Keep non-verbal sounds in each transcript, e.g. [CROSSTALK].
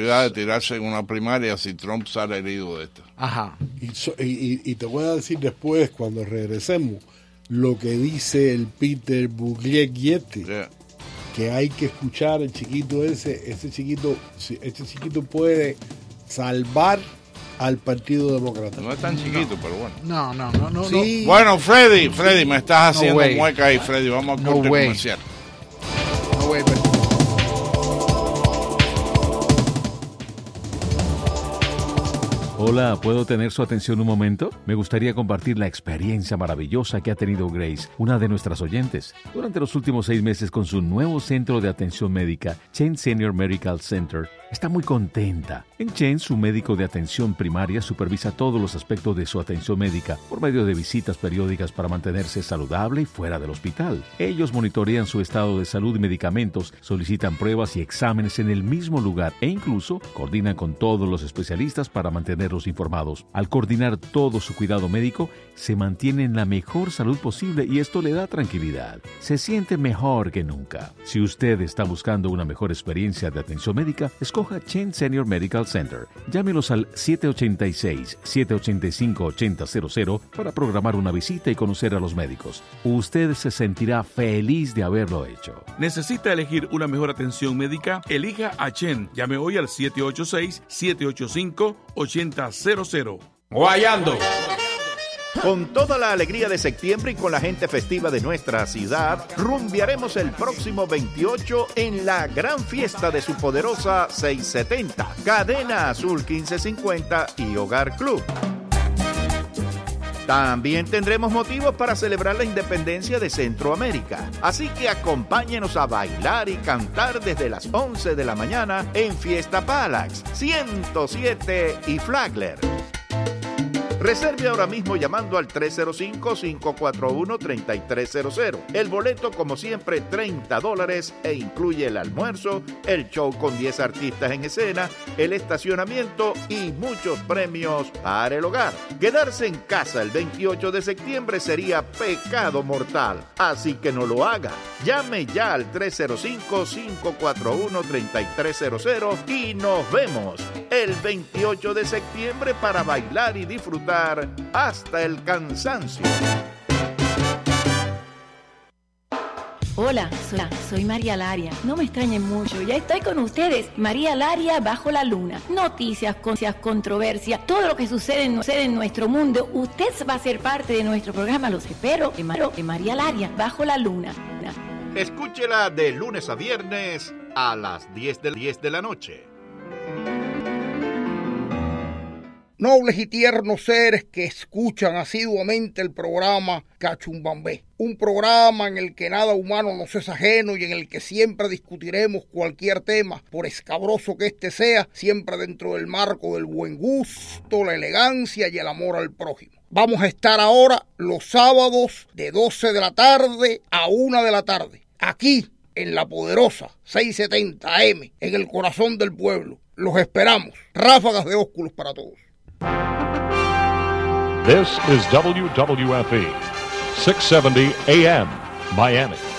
de tirarse en una primaria si Trump sale herido de esto. Ajá. Y, te voy a decir después, cuando regresemos, lo que dice el Peter Buglietti. Que hay que escuchar el chiquito ese, ese chiquito, ese chiquito puede salvar al Partido Demócrata. No es tan chiquito, pero bueno. No, no, no, no. Bueno, Freddy, Freddy, me estás haciendo mueca ahí, Freddy. Vamos a corte comercial. No Hola, ¿puedo tener su atención un momento? Me gustaría compartir la experiencia maravillosa que ha tenido Grace, una de nuestras oyentes, durante los últimos seis meses con su nuevo centro de atención médica, Chain Senior Medical Center Está muy contenta. En Chen, su médico de atención primaria supervisa todos los aspectos de su atención médica por medio de visitas periódicas para mantenerse saludable y fuera del hospital. Ellos monitorean su estado de salud y medicamentos, solicitan pruebas y exámenes en el mismo lugar e incluso coordinan con todos los especialistas para mantenerlos informados. Al coordinar todo su cuidado médico, se mantiene en la mejor salud posible y esto le da tranquilidad. Se siente mejor que nunca. Si usted está buscando una mejor experiencia de atención médica, escoja Chen Senior Medical Center. Llámenos al 786-785-8000 para programar una visita y conocer a los médicos. Usted se sentirá feliz de haberlo hecho. ¿Necesita elegir una mejor atención médica? Elija a Chen. Llame hoy al 786-785-8000. Guayando. Con toda la alegría de septiembre y con la gente festiva de nuestra ciudad, rumbiaremos el próximo 28 en la gran fiesta de su poderosa 670, Cadena Azul 1550 y Hogar Club. También tendremos motivos para celebrar la independencia de Centroamérica. Así que acompáñenos a bailar y cantar desde las 11 de la mañana en Fiesta Palax 107 y Flagler. Reserve ahora mismo llamando al 305-541-3300. El boleto, como siempre, 30 dólares e incluye el almuerzo, el show con 10 artistas en escena, el estacionamiento y muchos premios para el hogar. Quedarse en casa el 28 de septiembre sería pecado mortal, así que no lo haga. Llame ya al 305-541-3300 y nos vemos el 28 de septiembre para bailar y disfrutar hasta el cansancio. Hola, soy, María Laria. No me extrañen mucho, ya estoy con ustedes. María Laria bajo la luna. Noticias, controversias, todo lo que sucede, en nuestro mundo. Usted va a ser parte de nuestro programa, los espero. De María Laria bajo la luna. Escúchela de lunes a viernes a las 10 de, 10 de la noche. Nobles y tiernos seres que escuchan asiduamente el programa Cachumbambé, un programa en el que nada humano nos es ajeno y en el que siempre discutiremos cualquier tema, por escabroso que éste sea, siempre dentro del marco del buen gusto, la elegancia y el amor al prójimo. Vamos a estar ahora los sábados de 12 de la tarde a 1 de la tarde, aquí en la poderosa 670 AM, en el corazón del pueblo. Los esperamos. Ráfagas de ósculos para todos. This is WWFE, 670 AM, Miami.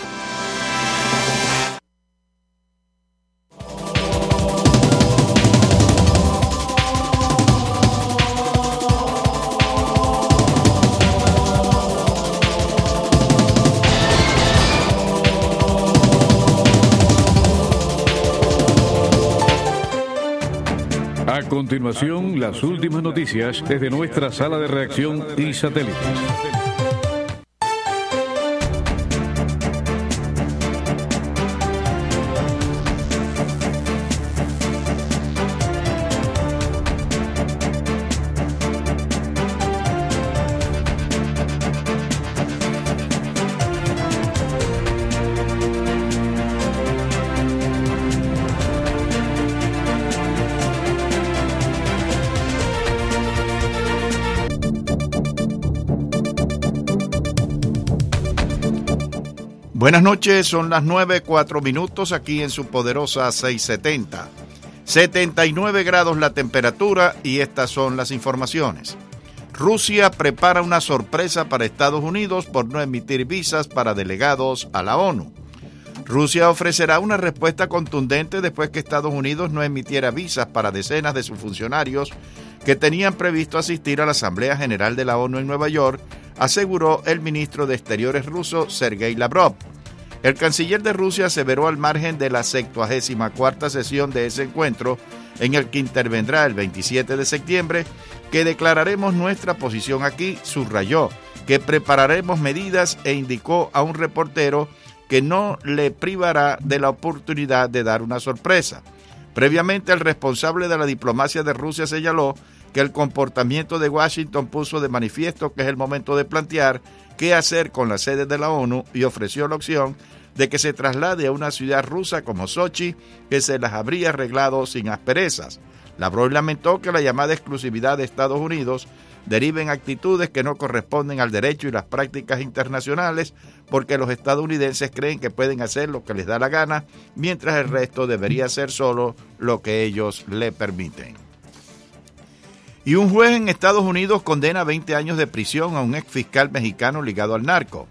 Continuación las últimas noticias desde nuestra sala de reacción y satélites. Buenas noches, son las 9, 4 minutos aquí en su poderosa 670. 79 grados la temperatura y estas son las informaciones. Rusia prepara una sorpresa para Estados Unidos por no emitir visas para delegados a la ONU. Rusia ofrecerá una respuesta contundente después que Estados Unidos no emitiera visas para decenas de sus funcionarios que tenían previsto asistir a la Asamblea General de la ONU en Nueva York, aseguró el ministro de Exteriores ruso Sergei Lavrov. El canciller de Rusia aseveró al margen de la 74 sesión de ese encuentro, en el que intervendrá el 27 de septiembre, que declararemos nuestra posición aquí, subrayó, que prepararemos medidas e indicó a un reportero que no le privará de la oportunidad de dar una sorpresa. Previamente, el responsable de la diplomacia de Rusia señaló que el comportamiento de Washington puso de manifiesto que es el momento de plantear qué hacer con la sede de la ONU y ofreció la opción de que se traslade a una ciudad rusa como Sochi, que se las habría arreglado sin asperezas. Lavrov lamentó que la llamada exclusividad de Estados Unidos derive en actitudes que no corresponden al derecho y las prácticas internacionales, porque los estadounidenses creen que pueden hacer lo que les da la gana, mientras el resto debería hacer solo lo que ellos le permiten. Y un juez en Estados Unidos condena 20 años de prisión a un ex fiscal mexicano ligado al narco.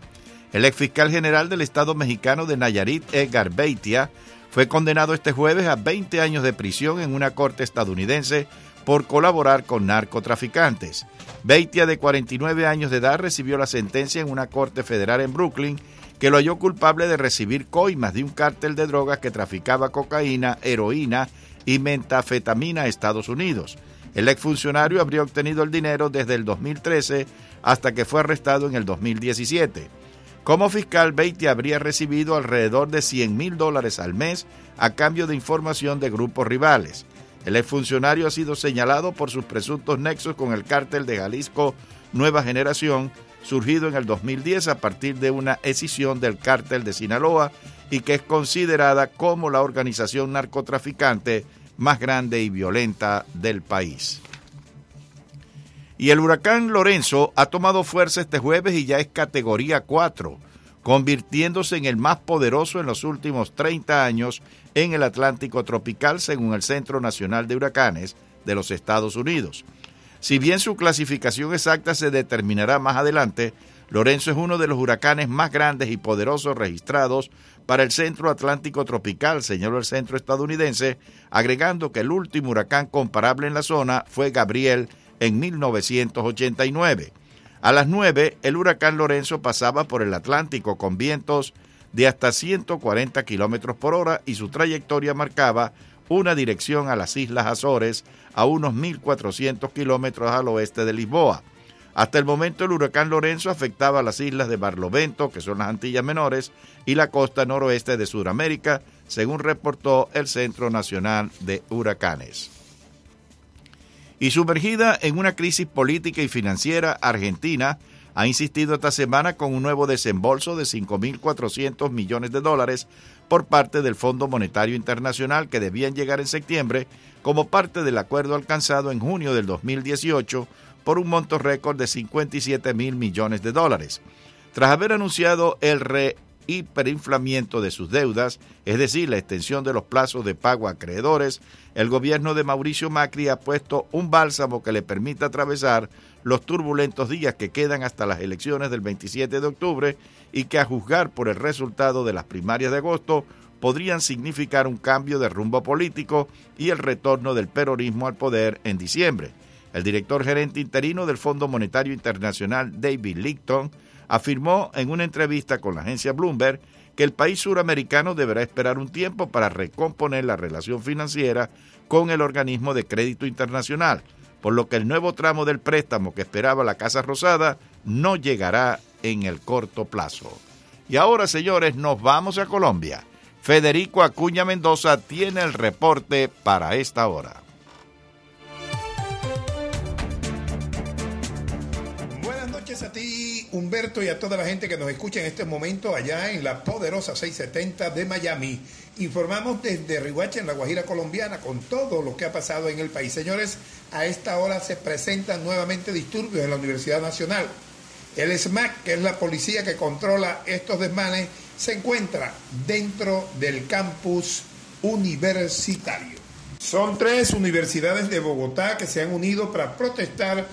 El ex fiscal general del Estado mexicano de Nayarit, Edgar Beitia, fue condenado este jueves a 20 años de prisión en una corte estadounidense por colaborar con narcotraficantes. Beitia, de 49 años de edad, recibió la sentencia en una corte federal en Brooklyn que lo halló culpable de recibir coimas de un cártel de drogas que traficaba cocaína, heroína y metafetamina a Estados Unidos. El exfuncionario habría obtenido el dinero desde el 2013 hasta que fue arrestado en el 2017. Como fiscal, Beatty habría recibido alrededor de 100 mil dólares al mes a cambio de información de grupos rivales. El exfuncionario ha sido señalado por sus presuntos nexos con el cártel de Jalisco Nueva Generación, surgido en el 2010 a partir de una escisión del cártel de Sinaloa y que es considerada como la organización narcotraficante más grande y violenta del país. Y el huracán Lorenzo ha tomado fuerza este jueves y ya es categoría 4, convirtiéndose en el más poderoso en los últimos 30 años en el Atlántico tropical, según el Centro Nacional de Huracanes de los Estados Unidos. Si bien su clasificación exacta se determinará más adelante, Lorenzo es uno de los huracanes más grandes y poderosos registrados para el centro atlántico tropical, señaló el centro estadounidense, agregando que el último huracán comparable en la zona fue Gabriel en 1989. A las 9, el huracán Lorenzo pasaba por el Atlántico con vientos de hasta 140 kilómetros por hora y su trayectoria marcaba una dirección a las Islas Azores a unos 1.400 kilómetros al oeste de Lisboa. Hasta el momento el huracán Lorenzo afectaba a las islas de Barlovento, que son las Antillas Menores, y la costa noroeste de Sudamérica, según reportó el Centro Nacional de Huracanes. Y sumergida en una crisis política y financiera, Argentina ha insistido esta semana con un nuevo desembolso de 5.400 millones de dólares por parte del Fondo Monetario Internacional que debían llegar en septiembre como parte del acuerdo alcanzado en junio del 2018 por un monto récord de 57 mil millones de dólares. Tras haber anunciado el hiperinflamiento de sus deudas, es decir, la extensión de los plazos de pago a acreedores, el gobierno de Mauricio Macri ha puesto un bálsamo que le permita atravesar los turbulentos días que quedan hasta las elecciones del 27 de octubre y que a juzgar por el resultado de las primarias de agosto podrían significar un cambio de rumbo político y el retorno del peronismo al poder en diciembre. El director gerente interino del Fondo Monetario Internacional, David Licton, afirmó en una entrevista con la agencia Bloomberg que el país suramericano deberá esperar un tiempo para recomponer la relación financiera con el organismo de crédito internacional, por lo que el nuevo tramo del préstamo que esperaba la Casa Rosada no llegará en el corto plazo. Y ahora, señores, nos vamos a Colombia. Federico Acuña Mendoza tiene el reporte para esta hora. A ti, Humberto, y a toda la gente que nos escucha en este momento allá en la poderosa 670 de Miami. Informamos desde Rihuacha, en la Guajira colombiana, con todo lo que ha pasado en el país. Señores, a esta hora se presentan nuevamente disturbios en la Universidad Nacional. El SMAC, que es la policía que controla estos desmanes, se encuentra dentro del campus universitario. Son tres universidades de Bogotá que se han unido para protestar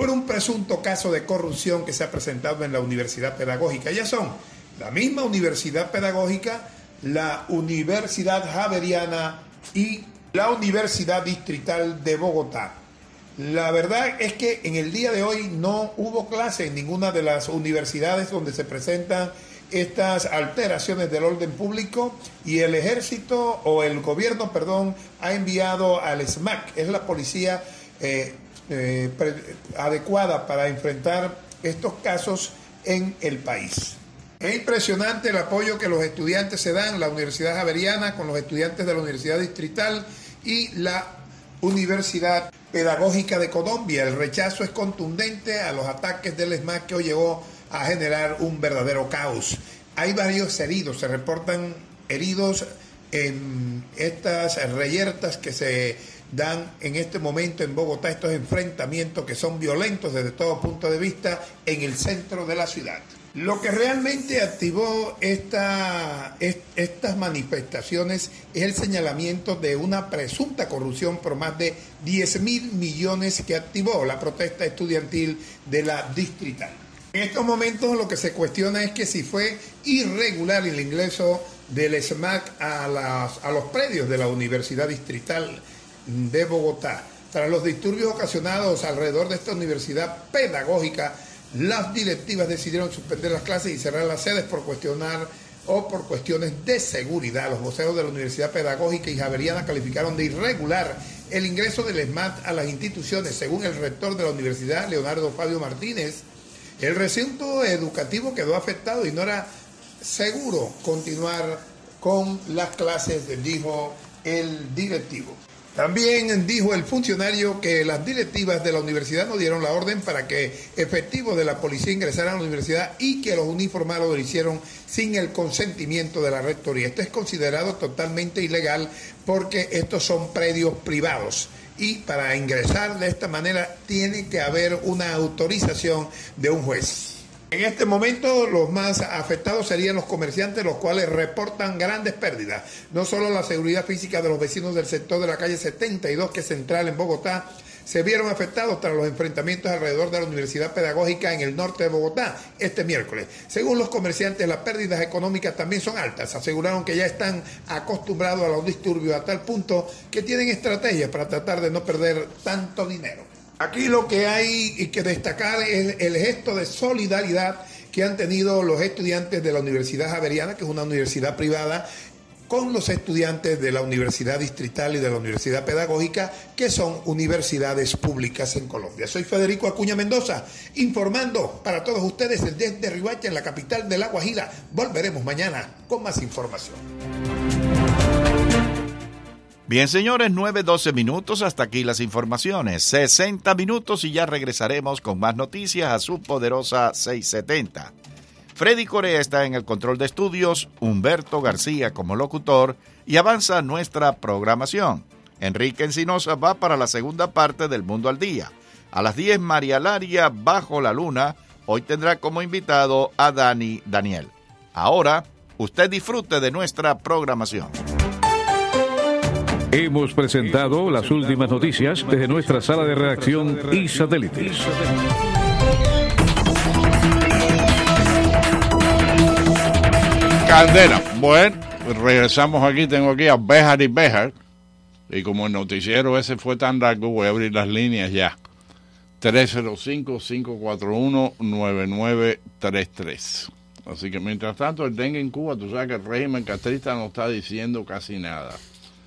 por un presunto caso de corrupción que se ha presentado en la Universidad Pedagógica. Ya son la misma Universidad Pedagógica, la Universidad Javeriana y la Universidad Distrital de Bogotá. La verdad es que en el día de hoy no hubo clase en ninguna de las universidades donde se presentan estas alteraciones del orden público y el ejército o el gobierno, perdón, ha enviado al SMAC, es la policía eh, eh, adecuada para enfrentar estos casos en el país. Es impresionante el apoyo que los estudiantes se dan, la Universidad Javeriana con los estudiantes de la Universidad Distrital y la Universidad Pedagógica de Colombia. El rechazo es contundente a los ataques del SMAC que hoy llegó a generar un verdadero caos. Hay varios heridos, se reportan heridos en estas reyertas que se dan en este momento en Bogotá, estos enfrentamientos que son violentos desde todo punto de vista en el centro de la ciudad. Lo que realmente activó esta, estas manifestaciones es el señalamiento de una presunta corrupción por más de 10 mil millones que activó la protesta estudiantil de la distrital. En estos momentos lo que se cuestiona es que si fue irregular el ingreso del SMAC a, a los predios de la Universidad Distrital de Bogotá. Tras los disturbios ocasionados alrededor de esta universidad pedagógica, las directivas decidieron suspender las clases y cerrar las sedes por cuestionar o por cuestiones de seguridad. Los voceros de la Universidad Pedagógica y Javeriana calificaron de irregular el ingreso del ESMAT a las instituciones. Según el rector de la universidad, Leonardo Fabio Martínez, el recinto educativo quedó afectado y no era seguro continuar con las clases, dijo el directivo. También dijo el funcionario que las directivas de la universidad no dieron la orden para que efectivos de la policía ingresaran a la universidad y que los uniformados lo hicieron sin el consentimiento de la rectoría. Esto es considerado totalmente ilegal porque estos son predios privados y para ingresar de esta manera tiene que haber una autorización de un juez. En este momento los más afectados serían los comerciantes, los cuales reportan grandes pérdidas. No solo la seguridad física de los vecinos del sector de la calle 72, que es central en Bogotá, se vieron afectados tras los enfrentamientos alrededor de la Universidad Pedagógica en el norte de Bogotá este miércoles. Según los comerciantes, las pérdidas económicas también son altas. Aseguraron que ya están acostumbrados a los disturbios a tal punto que tienen estrategias para tratar de no perder tanto dinero. Aquí lo que hay que destacar es el gesto de solidaridad que han tenido los estudiantes de la Universidad Javeriana, que es una universidad privada, con los estudiantes de la Universidad Distrital y de la Universidad Pedagógica, que son universidades públicas en Colombia. Soy Federico Acuña Mendoza, informando para todos ustedes desde Ribacha, en la capital de La Guajira. Volveremos mañana con más información. Bien, señores, 9-12 minutos. Hasta aquí las informaciones. 60 minutos y ya regresaremos con más noticias a su poderosa 670. Freddy Corea está en el control de estudios, Humberto García como locutor y avanza nuestra programación. Enrique Encinosa va para la segunda parte del Mundo al Día. A las 10, María Laria Bajo la Luna. Hoy tendrá como invitado a Dani Daniel. Ahora, usted disfrute de nuestra programación. Hemos presentado las últimas noticias desde nuestra sala de redacción y satélites. Candela. Bueno, regresamos aquí. Tengo aquí a Bejar y Bejar. Y como el noticiero ese fue tan largo, voy a abrir las líneas ya. 305-541-9933. Así que mientras tanto, el dengue en Cuba, tú sabes que el régimen castrista no está diciendo casi nada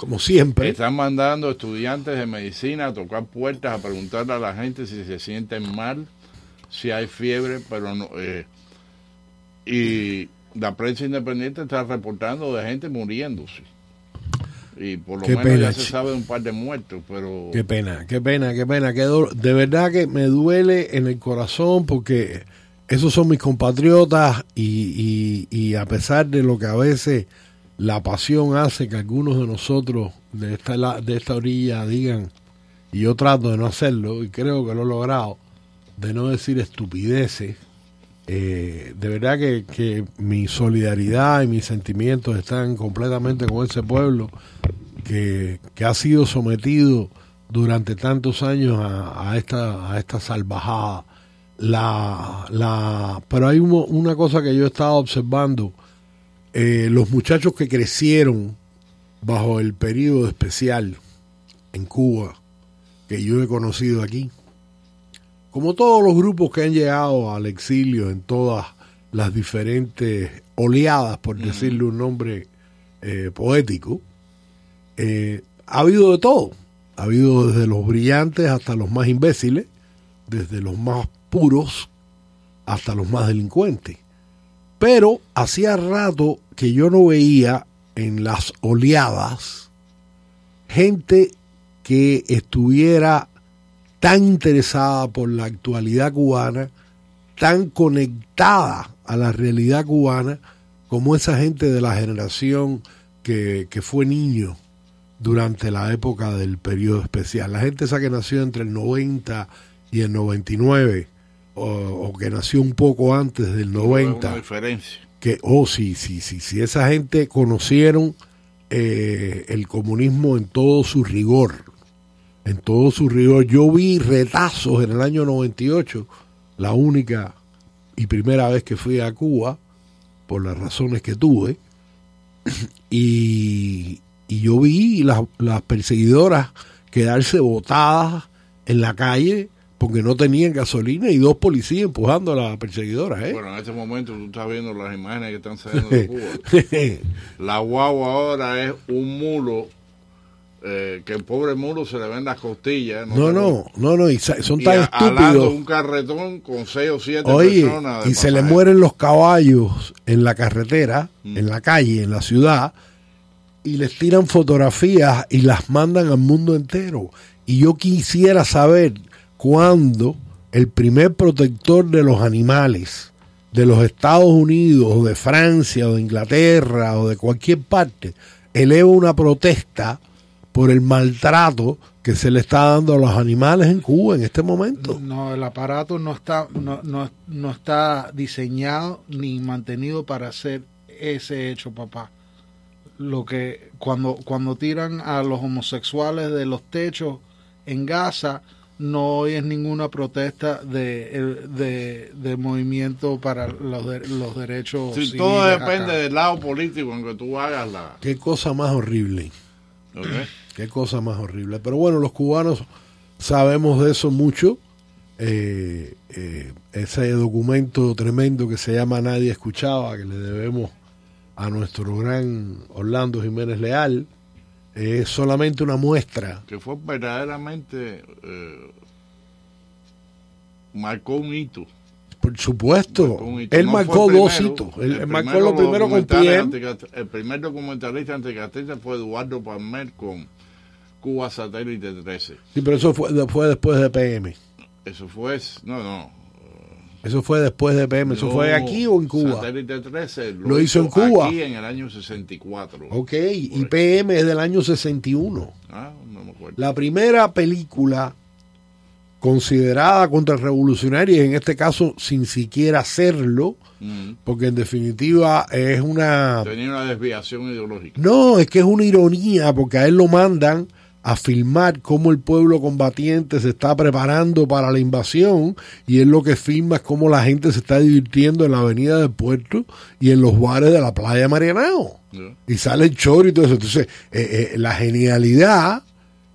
como siempre. Están mandando estudiantes de medicina a tocar puertas, a preguntarle a la gente si se sienten mal, si hay fiebre, pero no. Eh, y la prensa independiente está reportando de gente muriéndose. Y por lo menos ya se sabe de un par de muertos, pero... Qué pena, qué pena, qué pena. Qué de verdad que me duele en el corazón porque esos son mis compatriotas y, y, y a pesar de lo que a veces la pasión hace que algunos de nosotros de esta, de esta orilla digan, y yo trato de no hacerlo, y creo que lo he logrado, de no decir estupideces. Eh, de verdad que, mi solidaridad y mis sentimientos están completamente con ese pueblo que, ha sido sometido durante tantos años a, esta, a esta salvajada. La, la, pero hay una cosa que yo he estado observando eh, los muchachos que crecieron bajo el periodo especial en Cuba, que yo he conocido aquí, como todos los grupos que han llegado al exilio en todas las diferentes oleadas, por decirle un nombre eh, poético, eh, ha habido de todo. Ha habido desde los brillantes hasta los más imbéciles, desde los más puros hasta los más delincuentes. Pero hacía rato que yo no veía en las oleadas gente que estuviera tan interesada por la actualidad cubana, tan conectada a la realidad cubana, como esa gente de la generación que, que fue niño durante la época del periodo especial. La gente esa que nació entre el 90 y el 99, o, o que nació un poco antes del 90. Una diferencia. Que, oh, sí, sí, sí, sí. Esa gente conocieron eh, el comunismo en todo su rigor. En todo su rigor. Yo vi retazos en el año 98, la única y primera vez que fui a Cuba, por las razones que tuve, y, y yo vi las, las perseguidoras quedarse botadas en la calle porque no tenían gasolina y dos policías empujando a la perseguidora. ¿eh? Bueno, en este momento tú estás viendo las imágenes que están saliendo de Cuba. [LAUGHS] la guagua ahora es un mulo. Eh, que el pobre mulo se le ven las costillas. No, no, no, no, y son y tan a- estúpidos. un carretón con seis o siete Oye, personas. y se le mueren los caballos en la carretera, Mm. en la calle, en la ciudad, y les tiran fotografías y las mandan al mundo entero. Y yo quisiera saber cuándo el primer protector de los animales de los Estados Unidos o de Francia o de Inglaterra o de cualquier parte eleva una protesta por el maltrato que se le está dando a los animales en Cuba en este momento. No, el aparato no está, no, no, no está diseñado ni mantenido para hacer ese hecho, papá. Lo que cuando, cuando tiran a los homosexuales de los techos en Gaza, no oyes ninguna protesta de, de, de movimiento para los, de- los derechos. Sí, civiles todo acá. depende del lado político en que tú hagas la. Qué cosa más horrible. ¿ok? Qué cosa más horrible. Pero bueno, los cubanos sabemos de eso mucho. Eh, eh, ese documento tremendo que se llama Nadie Escuchaba, que le debemos a nuestro gran Orlando Jiménez Leal, es solamente una muestra. Que fue verdaderamente. eh, marcó un hito. Por supuesto, Marcó un hito. él No marcó dos hitos. Él marcó lo primero con PM. El primer documentalista anticastrista fue Eduardo Palmer con Cuba Satélite 13. Sí, pero eso fue, fue después de PM. Eso fue. No, no. Eso fue después de PM. ¿Eso No, fue aquí o en Cuba? Satélite 13 lo, Lo hizo en Cuba. Aquí en el año 64. Ok, y PM es del año 61. Ah, no me acuerdo. La primera película considerada contrarrevolucionaria, y en este caso sin siquiera serlo, Mm. porque en definitiva es una... Tenía una desviación ideológica. No, es que es una ironía, porque a él lo mandan a filmar cómo el pueblo combatiente se está preparando para la invasión y él lo que filma es cómo la gente se está divirtiendo en la avenida del puerto y en los bares de la playa de Marianao. ¿no? Y sale el choro y todo eso. Entonces, eh, eh, la genialidad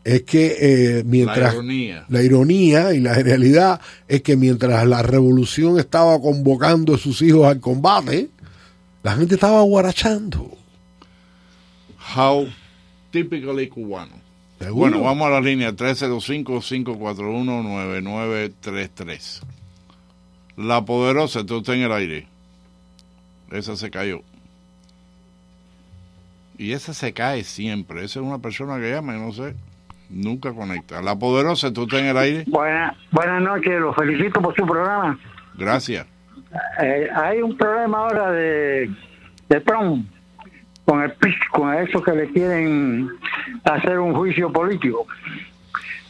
es que eh, mientras... La ironía. La ironía y la genialidad es que mientras la revolución estaba convocando a sus hijos al combate, la gente estaba guarachando. How typically cubano. ¿Seguro? Bueno, vamos a la línea 305-541-9933. La poderosa, tú está en el aire. Esa se cayó. Y esa se cae siempre. Esa es una persona que llama y no sé, nunca conecta. La poderosa, tú está en el aire. Buena, buenas noches, los felicito por su programa. Gracias. Eh, hay un problema ahora de, de Trump con el con eso que le quieren hacer un juicio político.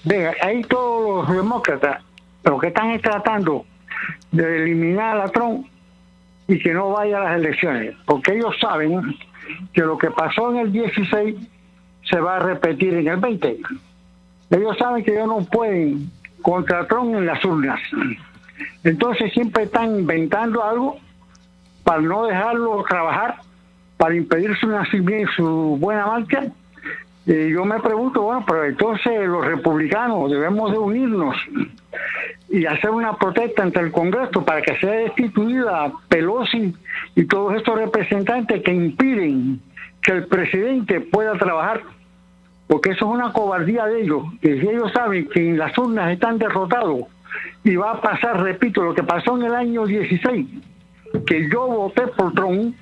Venga, ahí todos los demócratas lo que están es tratando de eliminar a Trump y que no vaya a las elecciones, porque ellos saben que lo que pasó en el 16 se va a repetir en el 20. Ellos saben que ellos no pueden contra Trump en las urnas. Entonces siempre están inventando algo para no dejarlo trabajar para impedir su nacimiento, su buena marcha. Y yo me pregunto, bueno, pero entonces los republicanos debemos de unirnos y hacer una protesta ante el Congreso para que sea destituida Pelosi y todos estos representantes que impiden que el presidente pueda trabajar, porque eso es una cobardía de ellos, que si ellos saben que en las urnas están derrotados y va a pasar, repito, lo que pasó en el año 16, que yo voté por Trump,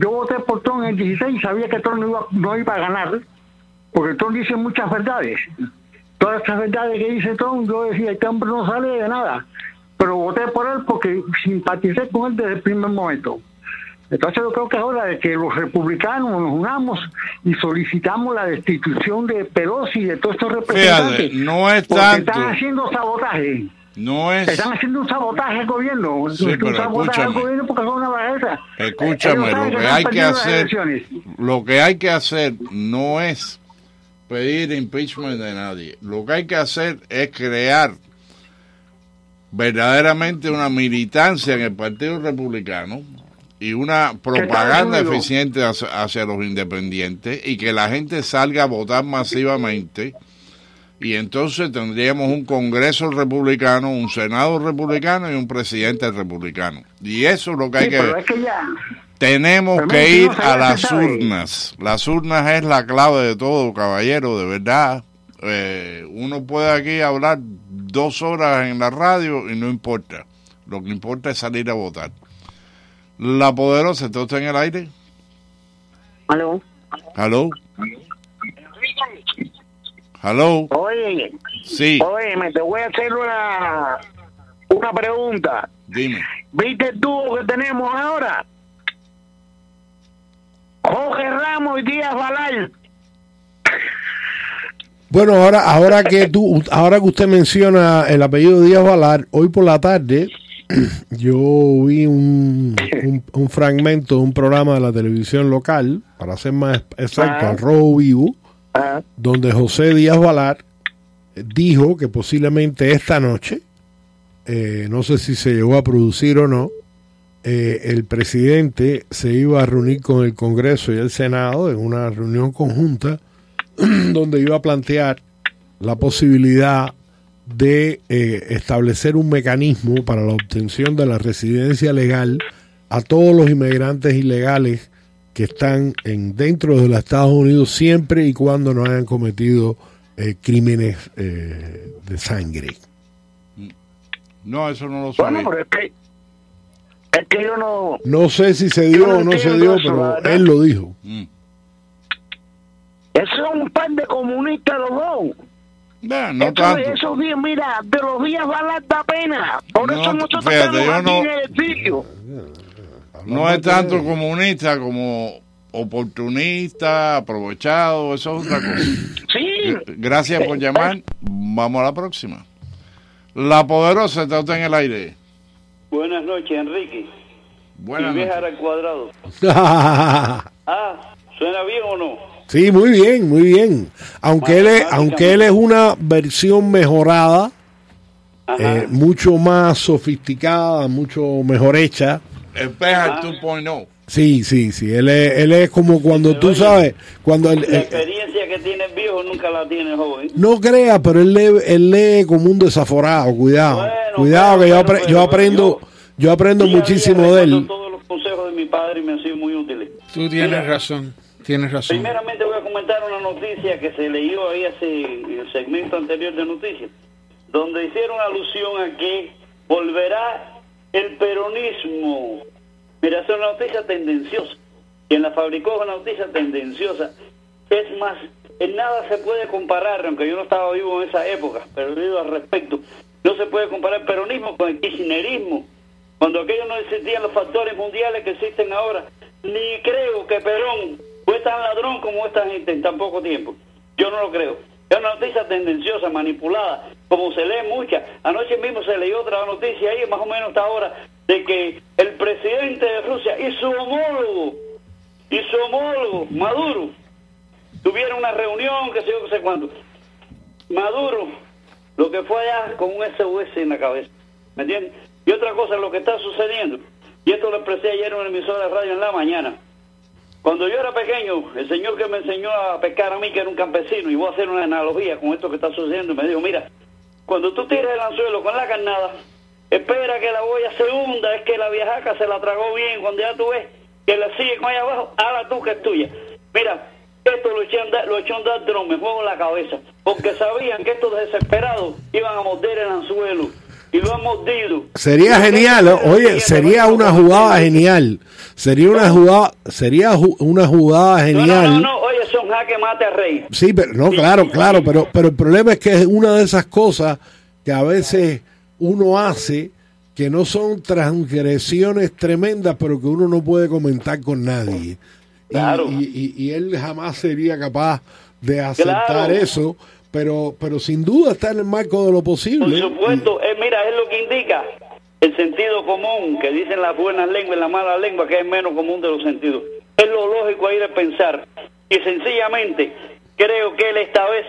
yo voté por Trump en el 16 sabía que Trump no iba, no iba a ganar, porque Trump dice muchas verdades. Todas estas verdades que dice Trump, yo decía, este hombre no sale de nada, pero voté por él porque simpaticé con él desde el primer momento. Entonces yo creo que es hora de que los republicanos nos unamos y solicitamos la destitución de Pelosi y de todos estos representantes. Fíjate, no es porque tanto. Están haciendo sabotaje. No es. Están haciendo un sabotaje al gobierno. Sí, un pero sabotaje al gobierno porque son una bajeza. Escúchame, lo que hay que hacer, lo que hay que hacer no es pedir impeachment de nadie. Lo que hay que hacer es crear verdaderamente una militancia en el Partido Republicano y una propaganda eficiente hacia, hacia los independientes y que la gente salga a votar masivamente y entonces tendríamos un Congreso republicano, un Senado republicano y un presidente republicano. Y eso es lo que hay que pero es que ya. tenemos Pero que ir a las urnas. Las urnas es la clave de todo, caballero, de verdad. Eh, uno puede aquí hablar dos horas en la radio y no importa. Lo que importa es salir a votar. La poderosa, ¿está usted en el aire? Aló. ¿Aló? ¿Aló? Oye, Sí, oye, me te voy a hacer una, una pregunta. dime. ¿Viste el dúo que tenemos ahora? Jorge Ramos y Díaz Balal. Bueno, ahora, ahora que tú, ahora que usted menciona el apellido Díaz Valar, hoy por la tarde [CLEARS THROAT] yo vi un, un, un fragmento de un programa de la televisión local, para ser más exacto, Ah. al Rojo Vivo, Donde José Díaz Valar dijo que posiblemente esta noche, eh, no sé si se llegó a producir o no, eh, el presidente se iba a reunir con el Congreso y el Senado en una reunión conjunta [CLEARS THROAT] donde iba a plantear la posibilidad de eh, establecer un mecanismo para la obtención de la residencia legal a todos los inmigrantes ilegales que están en dentro de los Estados Unidos siempre y cuando no hayan cometido eh, crímenes eh, de sangre. No, eso no lo bueno, sabía. pero es que, es que yo no... No sé si se dio no o no se dio, eso, pero ¿verdad? él lo dijo. Mm. Esos son un par de comunistas los dos. No, no Eso- tanto. Esos días, mira, de los días Balal da pena. Por No, eso nosotros fíjate, estamos yo aquí no- en el sitio. No es tanto comunista como oportunista, aprovechado, eso es otra cosa. [CLEARS THROAT] Sí. Gr- Gracias por llamar. Vamos a la próxima. La poderosa está usted en el aire. Buenas noches, Enrique. Buenas noches. al cuadrado. [LAUGHS] Ah, ¿suena bien o no? Sí, muy bien, muy bien. Aunque él es, aunque él es una versión mejorada, eh, mucho más sofisticada, mucho mejor hecha. Espeja 2.0. Sí, sí, sí. Él es, él es como cuando tú sabes, cuando él, La eh, experiencia que tiene el viejo nunca la tiene el joven. no crea, pero él lee, él lee como un desaforado. Cuidado, cuidado que yo, apre- yo aprendo, yo aprendo muchísimo de él. Todos los consejos de mi padre me han sido muy útiles. Tú tienes Mira, razón, tienes razón. Primeramente voy a comentar una noticia que se leyó ahí hace el segmento anterior de noticias, donde hicieron alusión a que volverá el peronismo. Mira, es una noticia tendenciosa. Quien la fabricó es una noticia tendenciosa. Es más, en nada se puede comparar, aunque yo no estaba vivo en esa época, pero digo al respecto, no se puede comparar el peronismo con el kirchnerismo. Cuando aquellos no existían los factores mundiales que existen ahora, ni creo que Perón fue tan ladrón como esta gente en tan poco tiempo. Yo no lo creo. Es una noticia tendenciosa, manipulada, como se lee mucha. Anoche mismo se leyó otra noticia ahí, más o menos hasta ahora, de que el presidente de Rusia y su homólogo, y su homólogo, Maduro, tuvieron una reunión, que sé yo, que sé cuándo. Maduro, lo que fue allá con un SOS en la cabeza. ¿Me entiendes? Y otra cosa, lo que está sucediendo, y esto lo expresé ayer en una emisora de radio en la mañana. Cuando yo era pequeño, el señor que me enseñó a pescar a mí, que era un campesino, y voy a hacer una analogía con esto que está sucediendo, me dijo, mira, cuando tú tiras el anzuelo con la carnada, espera que la boya se hunda, es que la viejaca se la tragó bien, cuando ya tú ves que la sigue con allá abajo, la tú que es tuya. Mira, esto lo echó lo los me en la cabeza, porque sabían que estos desesperados iban a morder el anzuelo y lo han mordido. Sería genial, oye, sería una jugada genial. Sería una jugada, sería una jugada genial. No, no, no, oye, son jaque mate a rey. Sí, pero no, claro, claro, pero pero el problema es que es una de esas cosas que a veces uno hace que no son transgresiones tremendas, pero que uno no puede comentar con nadie. Claro. Y, y, él jamás sería capaz de aceptar eso, pero pero sin duda está en el marco de lo posible. Por supuesto, eh, mira, es lo que indica el sentido común, que dicen las buenas lenguas y las malas lenguas, que es menos común de los sentidos. Es lo lógico ahí de pensar. Y sencillamente, creo que él esta vez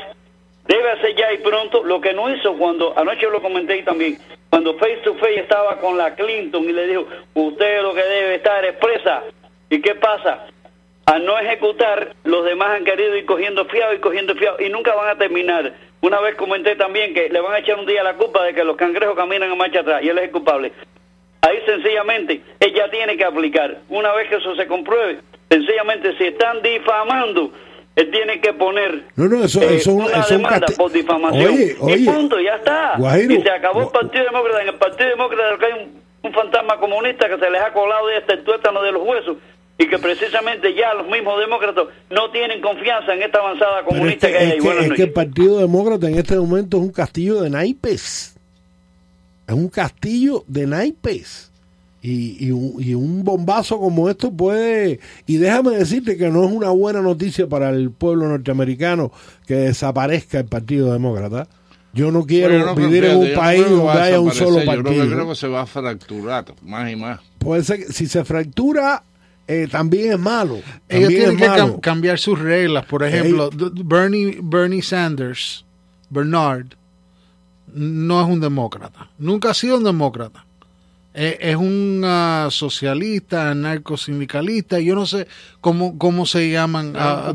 debe hacer ya y pronto lo que no hizo cuando, anoche lo comenté también, cuando face to face estaba con la Clinton y le dijo, usted lo que debe estar es presa. ¿Y qué pasa? Al no ejecutar, los demás han querido ir cogiendo fiado y cogiendo fiado y nunca van a terminar. Una vez comenté también que le van a echar un día la culpa de que los cangrejos caminan a marcha atrás y él es el culpable. Ahí sencillamente ella tiene que aplicar. Una vez que eso se compruebe, sencillamente si están difamando, él tiene que poner no, no, eso, eh, eso, una eso demanda por difamación. Oye, oye, y punto, ya está. y se acabó el Partido Demócrata. En el Partido Demócrata hay un, un fantasma comunista que se les ha colado y hasta el tuétano de los huesos y que precisamente ya los mismos demócratas no tienen confianza en esta avanzada comunista que, hay. Es que, es que el Partido Demócrata en este momento es un castillo de naipes. Es un castillo de naipes. Y, y, un, y, un, bombazo como esto puede, y déjame decirte que no es una buena noticia para el pueblo norteamericano que desaparezca el Partido Demócrata. Yo no quiero vivir en un país donde haya un solo partido. Yo creo que se va a fracturar más y más. Puede ser si se fractura, eh, también es malo. Ellos tienen que cambiar sus reglas. Por ejemplo, Bernie, Bernie Sanders, Bernard, no es un demócrata. Nunca ha sido un demócrata es un uh, socialista, narcosindicalista, yo no sé cómo, cómo se llaman. Uh,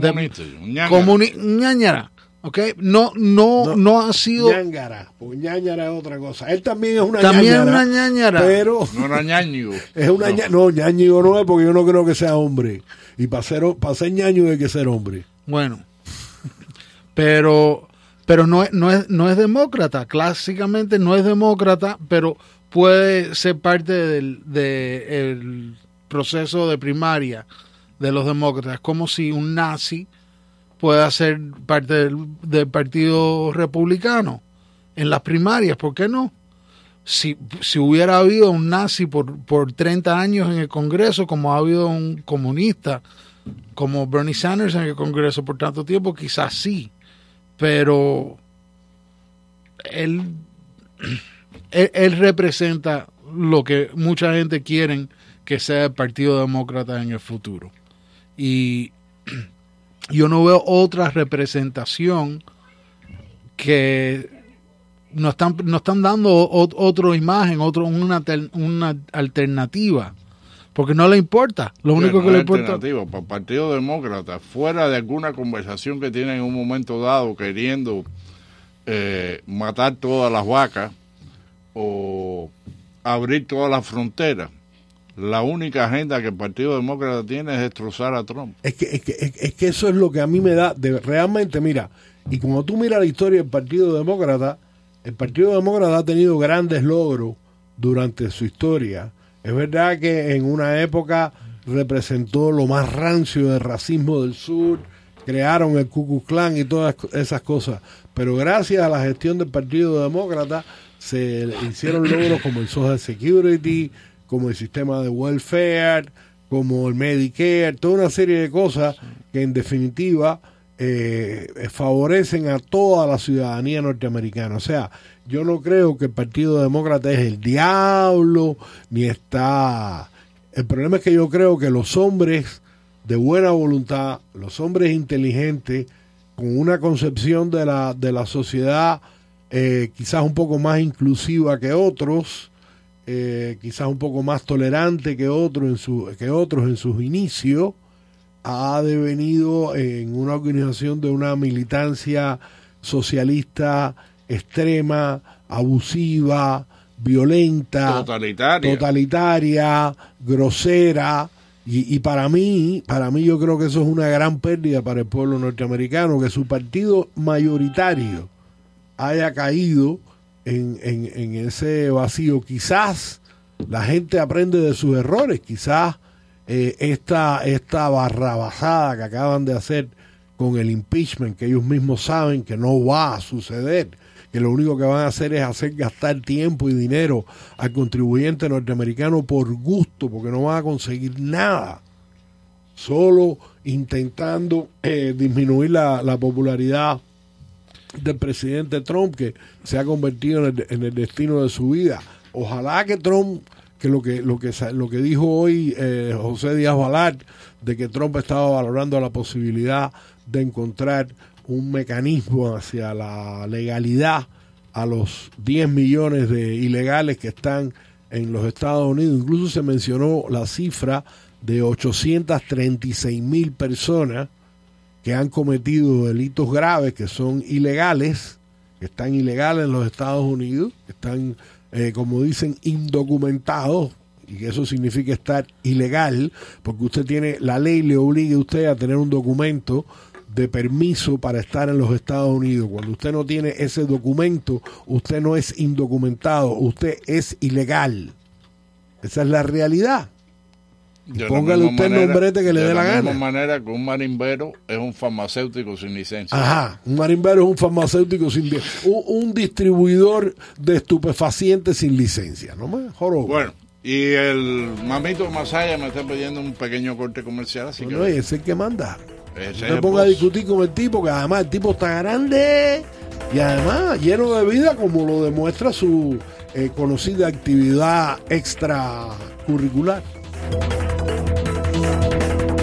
ñañara. Okay. No, no, no, ha sido. ñañara, pues ñañara es otra cosa. Él también es una también ñañara. También una ñañara. Pero. No era ñañigo. [LAUGHS] Es una no. no, ñañigo no es porque yo no creo que sea hombre. Y para ser, para ser ñaño hay que ser hombre. Bueno. Pero, pero no, no, es, no es demócrata. Clásicamente no es demócrata, pero puede ser parte del de proceso de primaria de los demócratas, como si un nazi pueda ser parte del, Partido Republicano en las primarias, ¿por qué no? Si, si hubiera habido un nazi por, por 30 años en el Congreso, como ha habido un comunista, como Bernie Sanders en el Congreso por tanto tiempo, quizás sí, pero él [CLEARS THROAT] él, representa lo que mucha gente quiere que sea el Partido Demócrata en el futuro. Y [CLEARS THROAT] yo no veo otra representación que nos están, nos están dando otra imagen, otro, una, una alternativa. Porque no le importa. Lo único que le importa. Para el Partido Demócrata, fuera de alguna conversación que tiene en un momento dado queriendo eh, matar todas las vacas, o abrir todas las fronteras. La única agenda que el Partido Demócrata tiene es destrozar a Trump. Es que, es que, es que eso es lo que a mí me da, de, realmente, mira, y como tú miras la historia del Partido Demócrata, el Partido Demócrata ha tenido grandes logros durante su historia. Es verdad que en una época representó lo más rancio del racismo del sur, crearon el Ku Klux Klan y todas esas cosas, pero gracias a la gestión del Partido Demócrata se hicieron logros como el Social Security, como el sistema de welfare, como el Medicare, toda una serie de cosas que en definitiva eh, favorecen a toda la ciudadanía norteamericana. O sea, yo no creo que el Partido Demócrata es el diablo, ni está... El problema es que yo creo que los hombres de buena voluntad, los hombres inteligentes, con una concepción de la, de la sociedad eh, quizás un poco más inclusiva que otros, eh, quizás un poco más tolerante que, otro en su, que otros en sus inicios, ha devenido en una organización de una militancia socialista extrema, abusiva, violenta, Totalitaria. totalitaria, grosera. Y, y para mí, para mí yo creo que eso es una gran pérdida para el pueblo norteamericano, que su partido mayoritario haya caído en, en- ese vacío. Quizás la gente aprende de sus errores, quizás eh, esta, esta barrabasada que acaban de hacer con el impeachment, que ellos mismos saben que no va a suceder, que lo único que van a hacer es hacer gastar tiempo y dinero al contribuyente norteamericano por gusto, porque no van a conseguir nada, solo intentando eh, disminuir la popularidad del presidente Trump que se ha convertido en el, en el destino de su vida. Ojalá que Trump, que lo que lo que lo que dijo hoy eh, José Díaz Balart, de que Trump estaba valorando la posibilidad de encontrar un mecanismo hacia la legalidad a los 10 millones de ilegales que están en los Estados Unidos. Incluso se mencionó la cifra de 836 mil personas que han cometido delitos graves, que son ilegales, que están ilegales en los Estados Unidos, que están, eh, como dicen, indocumentados, y que eso significa estar ilegal, porque usted tiene, la ley le obliga a usted a tener un documento de permiso para estar en los Estados Unidos. Cuando usted no tiene ese documento, usted no es indocumentado, usted es ilegal. Esa es la realidad. De Póngale usted el manera- nombrete que le de dé la la misma gana. manera que un marimbero es un farmacéutico sin licencia. Ajá, un marimbero es un farmacéutico sin li- un, un distribuidor de estupefacientes sin licencia, no me jorobo. Bueno, y el mamito Masaya me está pidiendo un pequeño corte comercial, así Bueno, que ese es el que manda. ese No el te ponga a discutir con el tipo, que además el tipo está grande y además lleno de vida, como lo demuestra su eh, conocida actividad extracurricular.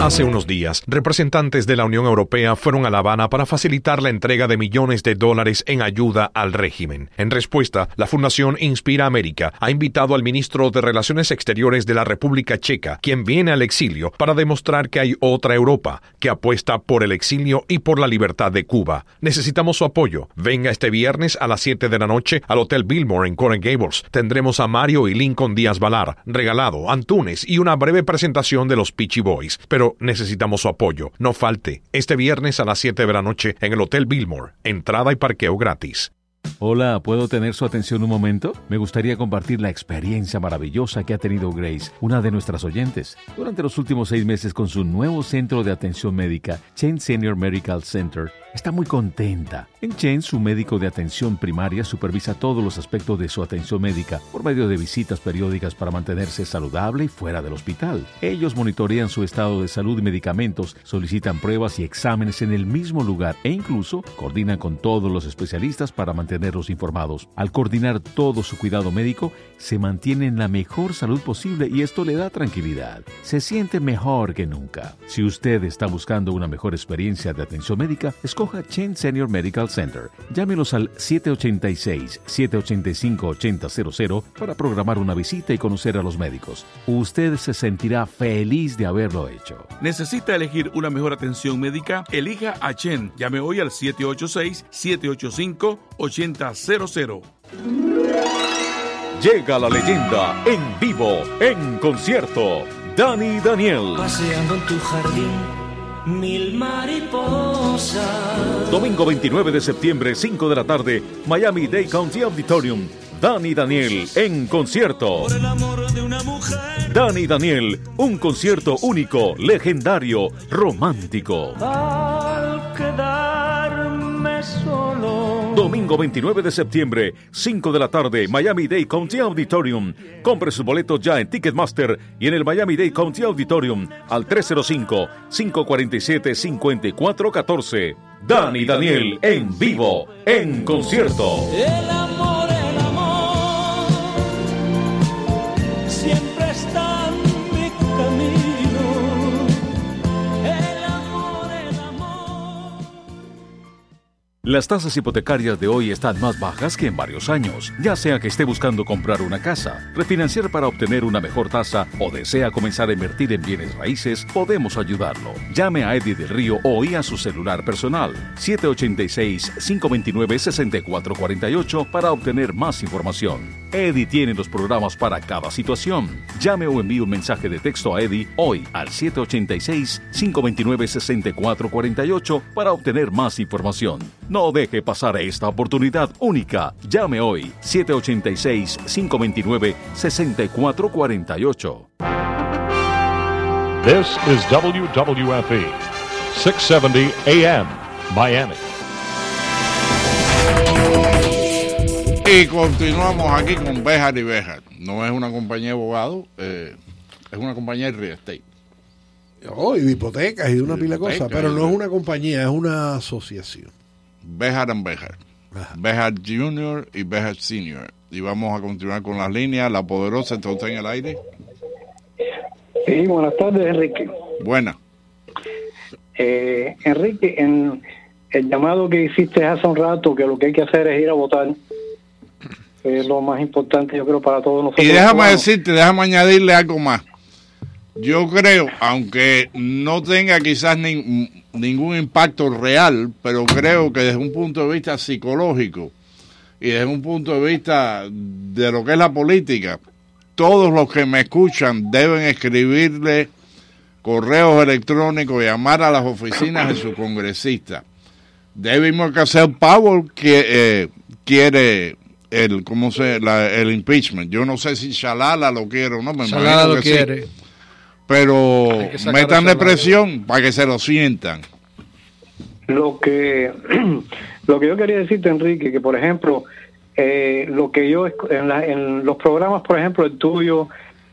Hace unos días, representantes de la Unión Europea fueron a La Habana para facilitar la entrega de millones de dólares en ayuda al régimen. En respuesta, la Fundación Inspira América ha invitado al ministro de Relaciones Exteriores de la República Checa, quien viene al exilio, para demostrar que hay otra Europa, que apuesta por el exilio y por la libertad de Cuba. Necesitamos su apoyo. Venga este viernes a las 7 de la noche al Hotel Billmore en Coral Gables. Tendremos a Mario y Lincoln Díaz Valar, regalado, Antunes y una breve presentación de los Peachy Boys. Pero necesitamos su apoyo. No falte. Este viernes a las 7 de la noche en el Hotel Billmore. Entrada y parqueo gratis. Hola, ¿puedo tener su atención un momento? Me gustaría compartir la experiencia maravillosa que ha tenido Grace, una de nuestras oyentes, durante los últimos seis meses con su nuevo centro de atención médica, Chain Senior Medical Center. Está muy contenta. En Chain, su médico de atención primaria supervisa todos los aspectos de su atención médica por medio de visitas periódicas para mantenerse saludable y fuera del hospital. Ellos monitorean su estado de salud y medicamentos, solicitan pruebas y exámenes en el mismo lugar e incluso coordinan con todos los especialistas para mantenerlos informados. Al coordinar todo su cuidado médico, se mantiene en la mejor salud posible y esto le da tranquilidad. Se siente mejor que nunca. Si usted está buscando una mejor experiencia de atención médica, escoja Chen Senior Medical Center. Llámenos al 786-785-8000 para programar una visita y conocer a los médicos. Usted se sentirá feliz de haberlo hecho. ¿Necesita elegir una mejor atención médica? Elija a Chen. Llame hoy al 786-785-8000. Llega la leyenda en vivo, en concierto. Dani Daniel. Paseando en tu jardín, mil mariposas. Domingo 29 de septiembre, 5 de la tarde, Miami Dade County Auditorium. Dani Daniel en concierto. Por el amor de una mujer. Dani Daniel, un concierto único, legendario, romántico. Al Domingo 29 de septiembre, 5 de la tarde, Miami Dade County Auditorium. Compre sus boletos ya en Ticketmaster y en el Miami Dade County Auditorium al 305-547-5414. Dani Daniel en vivo, en concierto. El amor. Las tasas hipotecarias de hoy están más bajas que en varios años, ya sea que esté buscando comprar una casa, refinanciar para obtener una mejor tasa o desea comenzar a invertir en bienes raíces, podemos ayudarlo. Llame a Eddie del Río hoy a su celular personal 786-529-6448 para obtener más información. Eddie tiene los programas para cada situación. Llame o envíe un mensaje de texto a Eddie hoy al 786-529-6448 para obtener más información. No deje pasar esta oportunidad única. Llame hoy 786-529-6448. This is WWFE, 670 AM, Miami. Y continuamos aquí con Bejar y Bejar. No es una compañía de abogados, eh, es una compañía de real estate. Oh, y de hipotecas y de una pila de cosas, pero no es una compañía, es una asociación. Bejar and Bejar. Bejar Junior y Bejar Senior. Y vamos a continuar con las líneas. La poderosa está usted en el aire. Sí, buenas tardes, Enrique. Buena. Eh, Enrique, en el llamado que hiciste hace un rato, que lo que hay que hacer es ir a votar, es lo más importante, yo creo, para todos nosotros. Y déjame decirte, déjame añadirle algo más. Yo creo, aunque no tenga quizás nin- ningún impacto real, pero creo que desde un punto de vista psicológico y desde un punto de vista de lo que es la política, todos los que me escuchan deben escribirle correos electrónicos llamar a las oficinas de su congresista. David Morcasel Powell que, eh, quiere el cómo se la- el impeachment. Yo no sé si Shalala lo quiere o no, me Shalala imagino lo que sí. Pero metanle presión para que se lo sientan. Lo que, [CLEARS THROAT] lo que yo quería decirte, Enrique, que por ejemplo, eh, lo que yo en, la- en los programas, por ejemplo, el tuyo,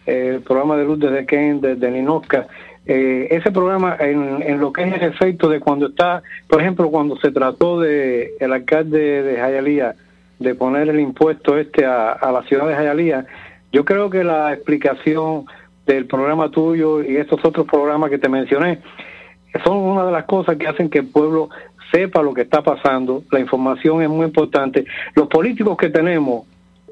eh, el programa de Luz desde Ken, de, de Ninosca, eh, ese programa en, en lo que es el efecto de cuando está, por ejemplo, cuando se trató de el alcalde de Jayalía de poner el impuesto este a, a la ciudad de Jayalía, yo creo que la explicación del programa tuyo y estos otros programas que te mencioné son una de las cosas que hacen que el pueblo sepa lo que está pasando. La información es muy importante. Los políticos que tenemos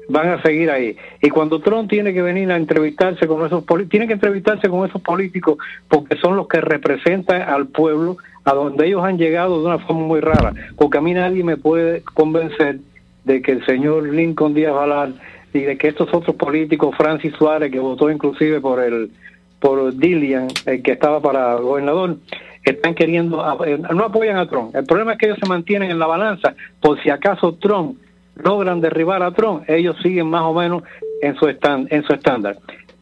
van a seguir ahí. Y cuando Trump tiene que venir a entrevistarse con esos políticos, tiene que entrevistarse con esos políticos porque son los que representan al pueblo a donde ellos han llegado de una forma muy rara. Porque a mí nadie me puede convencer de que el señor Lincoln Díaz Valar y de que estos otros políticos, Francis Suárez, que votó inclusive por el por Dillian, el que estaba para gobernador, están queriendo, eh, no apoyan a Trump. El problema es que ellos se mantienen en la balanza, por si acaso Trump logran derribar a Trump, ellos siguen más o menos en su estan- en su estándar.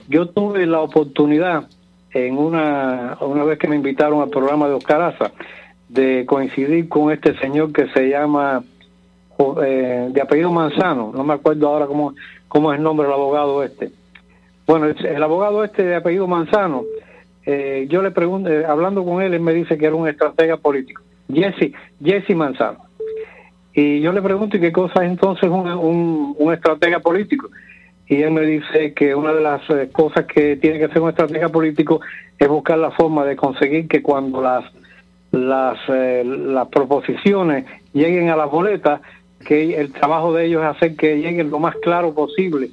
Yo tuve la oportunidad en una una vez que me invitaron al programa de Oscar Aza de coincidir con este señor que se llama eh, de apellido Manzano, no me acuerdo ahora cómo cómo es el nombre del abogado este. Bueno, el, abogado este de apellido Manzano, eh, yo le pregunto, eh, hablando con él, él me dice que era un estratega político. Jesse, Jesse Manzano. Y yo le pregunto, ¿y qué cosa es entonces un, un, un estratega político? Y él me dice que una de las eh, cosas que tiene que ser un estratega político es buscar la forma de conseguir que cuando las las, eh, las proposiciones lleguen a las boletas, que el trabajo de ellos es hacer que lleguen lo más claro posible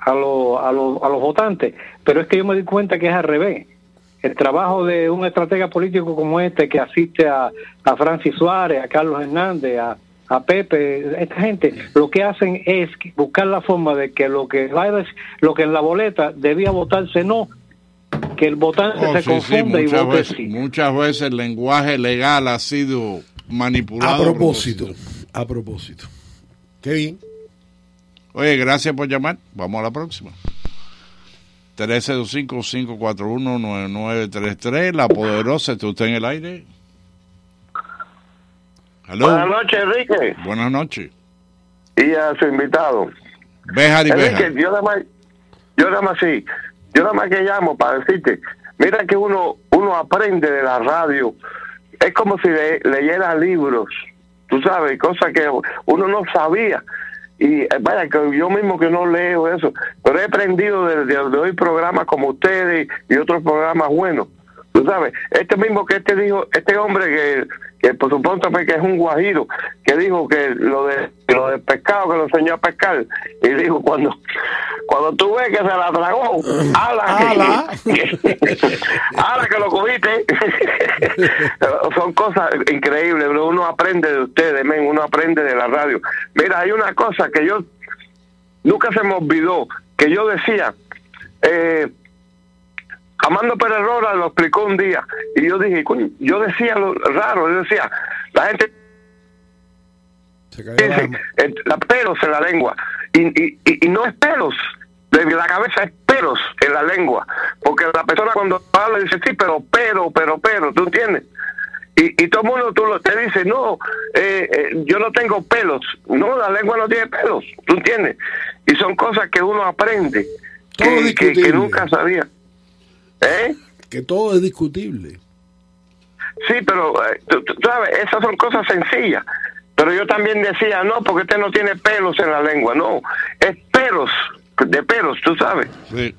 a, lo- a, lo- a los votantes. Pero es que yo me di cuenta que es al revés. El trabajo de un estratega político como este que asiste a, a Francis Suárez, a Carlos Hernández, a, a Pepe, esta gente, lo que hacen es buscar la forma de que lo que va a dec- lo que en la boleta debía votarse no, que el votante Oh, se sí, sí, confunda y muchas, vote veces, sí. muchas veces el lenguaje legal ha sido manipulado. A propósito, a propósito. Qué bien. Oye, gracias por llamar. Vamos a la próxima. 1325-541-9933. La poderosa, ¿está usted en el aire? Aló. Buenas noches, Enrique. Buenas noches. Y a su invitado. Bejar y Enrique, Bejar. yo nada más, yo nada más sí, yo nada más que llamo para decirte, mira que uno, uno aprende de la radio, es como si le- leyera libros, tú sabes, cosas que uno no sabía. Y eh, vaya, que yo mismo que no leo eso, pero he aprendido de, oír programas como ustedes y otros programas buenos. Tú sabes, este mismo que este dijo, este hombre que, que por supuesto fue que es un guajiro, que dijo que lo de lo del pescado que lo enseñó a pescar, y dijo cuando cuando tú ves que se la tragó, [LAUGHS] ala, que, [LAUGHS] ala que lo cogiste. [LAUGHS] Son cosas increíbles, pero uno aprende de ustedes, men, uno aprende de la radio. Mira, hay una cosa que yo nunca se me olvidó, que yo decía, eh, Amando Pérez Rola lo explicó un día y yo dije, "Coño", yo decía lo raro, yo decía, la gente dice, eh, la pelos en la lengua y, y, y- y no es pelos de la cabeza es pelos en la lengua porque la persona cuando habla dice sí pero pero pero pero tú entiendes y, y todo el mundo tú lo- te dice no eh, eh, yo no tengo pelos no la lengua no tiene pelos tú entiendes y son cosas que uno aprende que, que, nunca sabía ¿eh? Que todo es discutible. Sí, pero eh, tú, tú sabes, esas son cosas sencillas. Pero yo también decía, no, porque este no tiene pelos en la lengua, no, es pelos, de pelos, tú sabes. Sí.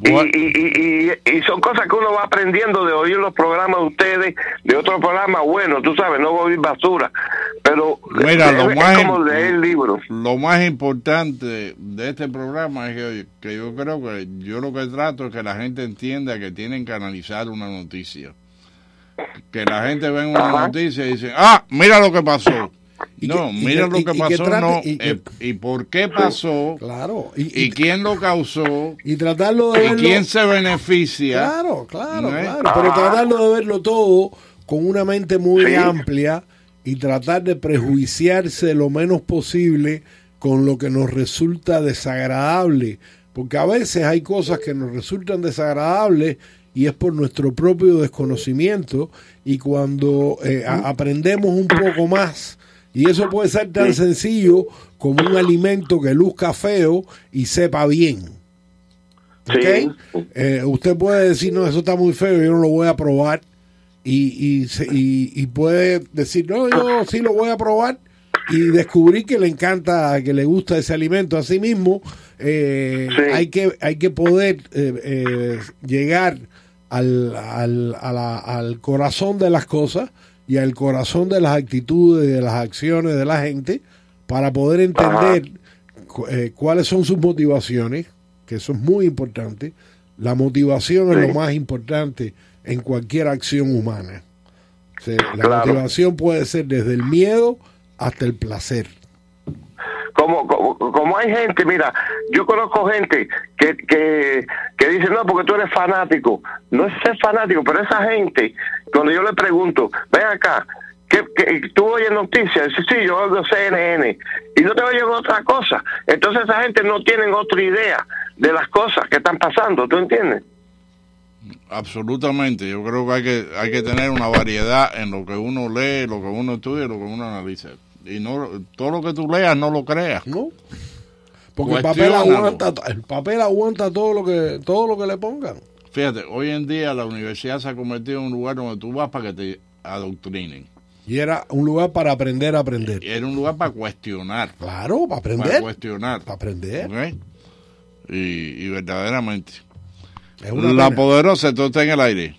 Y, y, y, y- son cosas que uno va aprendiendo de oír los programas de ustedes, de otros programas buenos, tú sabes, no oír basura. Pero Mira, es, lo es más, como leer libros. lo más importante de este programa es que, que yo creo que yo lo que trato es que la gente entienda que tienen que analizar una noticia. Que la gente ve una Ajá. noticia y dice, ah, mira lo que pasó. No, y mira que- lo y- que y que pasó, trate- no. y que- eh, y por qué pasó. Claro. Y, quién lo causó. Y tratarlo de Y verlo. quién se beneficia. Claro, claro, claro. Pero tratarlo de verlo todo con una mente muy Sí. amplia y tratar de prejuiciarse lo menos posible con lo que nos resulta desagradable. Porque a veces hay cosas que nos resultan desagradables y es por nuestro propio desconocimiento y cuando eh, a- aprendemos un poco más y eso puede ser tan sencillo como un alimento que luzca feo y sepa bien. ¿ok? Eh, usted puede decir, no, eso está muy feo, yo no lo voy a probar. Y, y, y- y puede decir, no, yo sí lo voy a probar. Y descubrir que le encanta, que le gusta ese alimento. Así mismo, eh, hay, que, hay que poder eh, eh, llegar al, al, a la- al corazón de las cosas y al corazón de las actitudes, de las acciones de la gente para poder entender eh, cuáles son sus motivaciones, que eso es muy importante. La motivación es lo más importante en cualquier acción humana. O sea, la Claro. motivación puede ser desde el miedo hasta el placer. Como, como, como hay gente, mira, yo conozco gente que, que, que dice, no, porque tú eres fanático. No es ser fanático, pero esa gente, cuando yo le pregunto, ven acá, que, que tú oyes noticias, dice, sí, yo oigo CNN, y no te oyen otra cosa. Entonces esa gente no tienen otra idea de las cosas que están pasando, ¿tú entiendes? Absolutamente, yo creo que hay que hay que tener una variedad en lo que uno lee, lo que uno estudia lo que uno analiza. Y no todo lo que tú leas no lo creas. No. Porque el papel aguanta, el papel aguanta todo lo que todo lo que le pongan. Fíjate, hoy en día la universidad se ha convertido en un lugar donde tú vas para que te adoctrinen. Y era un lugar para aprender a aprender. Era un lugar para cuestionar. Claro, para aprender. Para cuestionar. Para aprender. Y, y verdaderamente. una La pena. poderosa, tú estás en el aire.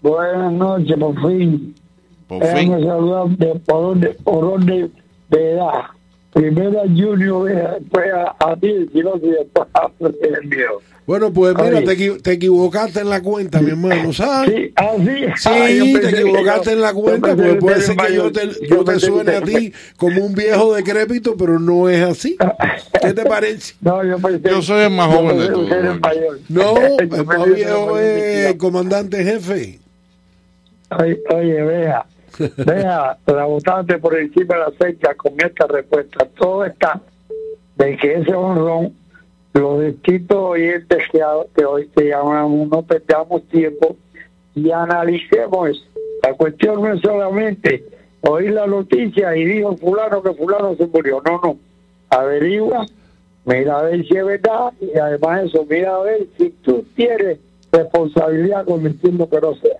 Buenas noches, por fin. Por Déjame fin. saludar de, por, orden, por orden de edad. Primero a Junior, después a, a ti, si no, si después a el mío. Bueno, pues mira, te, te equivocaste en la cuenta, mi hermano, ¿sabes? Sí, ah, sí. Sí, Ah, te equivocaste yo- en la cuenta, porque que puede ser que yo te, Yo te suene a ti como un viejo decrépito, pero no es así. ¿Qué te parece? No, yo pensé. Yo soy el más joven de todos. No, [LAUGHS] el más viejo es el comandante jefe. Oye, oye, vea, vea, la votante por encima de la fecha con esta respuesta. Todo está de que ese honrón, los distintos oyentes que, hoy te llamamos, no perdamos tiempo y analicemos eso. La cuestión no es solamente oír la noticia y dijo fulano que fulano se murió. No, no. Averigua, mira a ver si es verdad y además eso, mira a ver si tú tienes responsabilidad con diciendo que no sea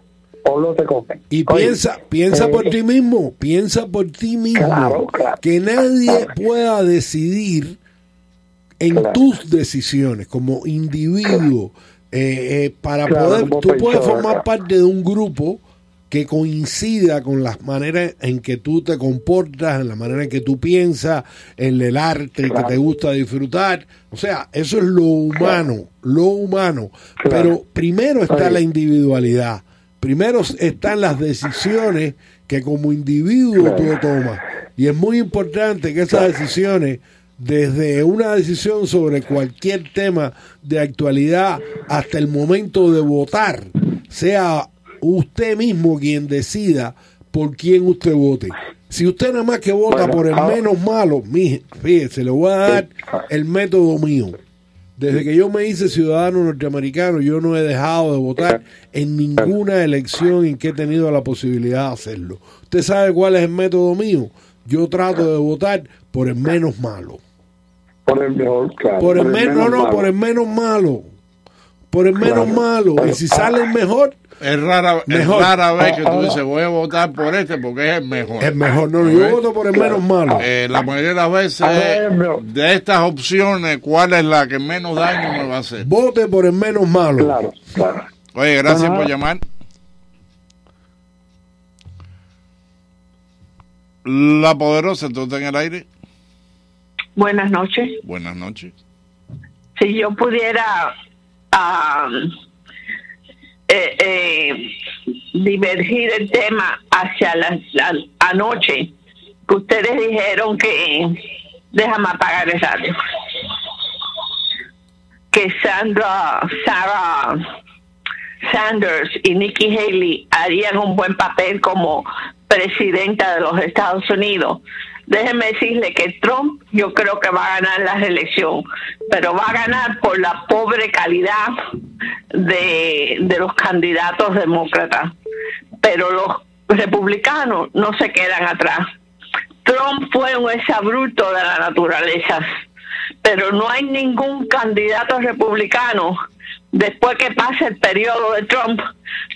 te. Y Oye, piensa, piensa eh, por ti mismo, piensa por ti mismo. Claro, claro. Que nadie pueda decidir en tus decisiones como individuo. eh, eh, para poder, tú puedes formar parte de un grupo, que coincida con las maneras en que tú te comportas, en la manera en que tú piensas, en el arte que te gusta disfrutar. O sea, eso es lo humano, lo humano. Pero primero está la individualidad. Primero están las decisiones que como individuo tú tomas. Y es muy importante que esas decisiones, desde una decisión sobre cualquier tema de actualidad hasta el momento de votar, sea usted mismo quien decida por quién usted vote. Si usted nada más que vota Bueno, por el menos malo, fíjese, le voy a dar el método mío. Desde que yo me hice ciudadano norteamericano, yo no he dejado de votar en ninguna elección en que he tenido la posibilidad de hacerlo. ¿Usted sabe cuál es el método mío? Yo trato de votar por el menos malo. Por el mejor, claro. Por el menos, no, no, malo. por el menos malo. Por el menos Claro. malo. Y si sale el mejor, Es rara, es rara vez que tú dices voy a votar por este porque es el mejor. es mejor. No, yo voto por el menos malo. Eh, la mayoría de las veces, A ver, bro. de estas opciones, ¿cuál es la que menos daño me va a hacer? Vote por el menos malo. Claro, claro. Oye, gracias Ajá. por llamar. La poderosa, ¿tú estás en el aire? Buenas noches. Buenas noches. Si yo pudiera ah, eh, eh, divergir el tema hacia la, la- anoche, que ustedes dijeron que, déjame apagar el radio, que Sandra, Sarah Sanders y Nikki Haley harían un buen papel como presidenta de los Estados Unidos. Déjenme decirle que Trump yo creo que va a ganar la elección, pero va a ganar por la pobre calidad de, de los candidatos demócratas. Pero los republicanos no se quedan atrás. Trump fue un exabruto de la naturaleza, pero no hay ningún candidato republicano después que pase el periodo de Trump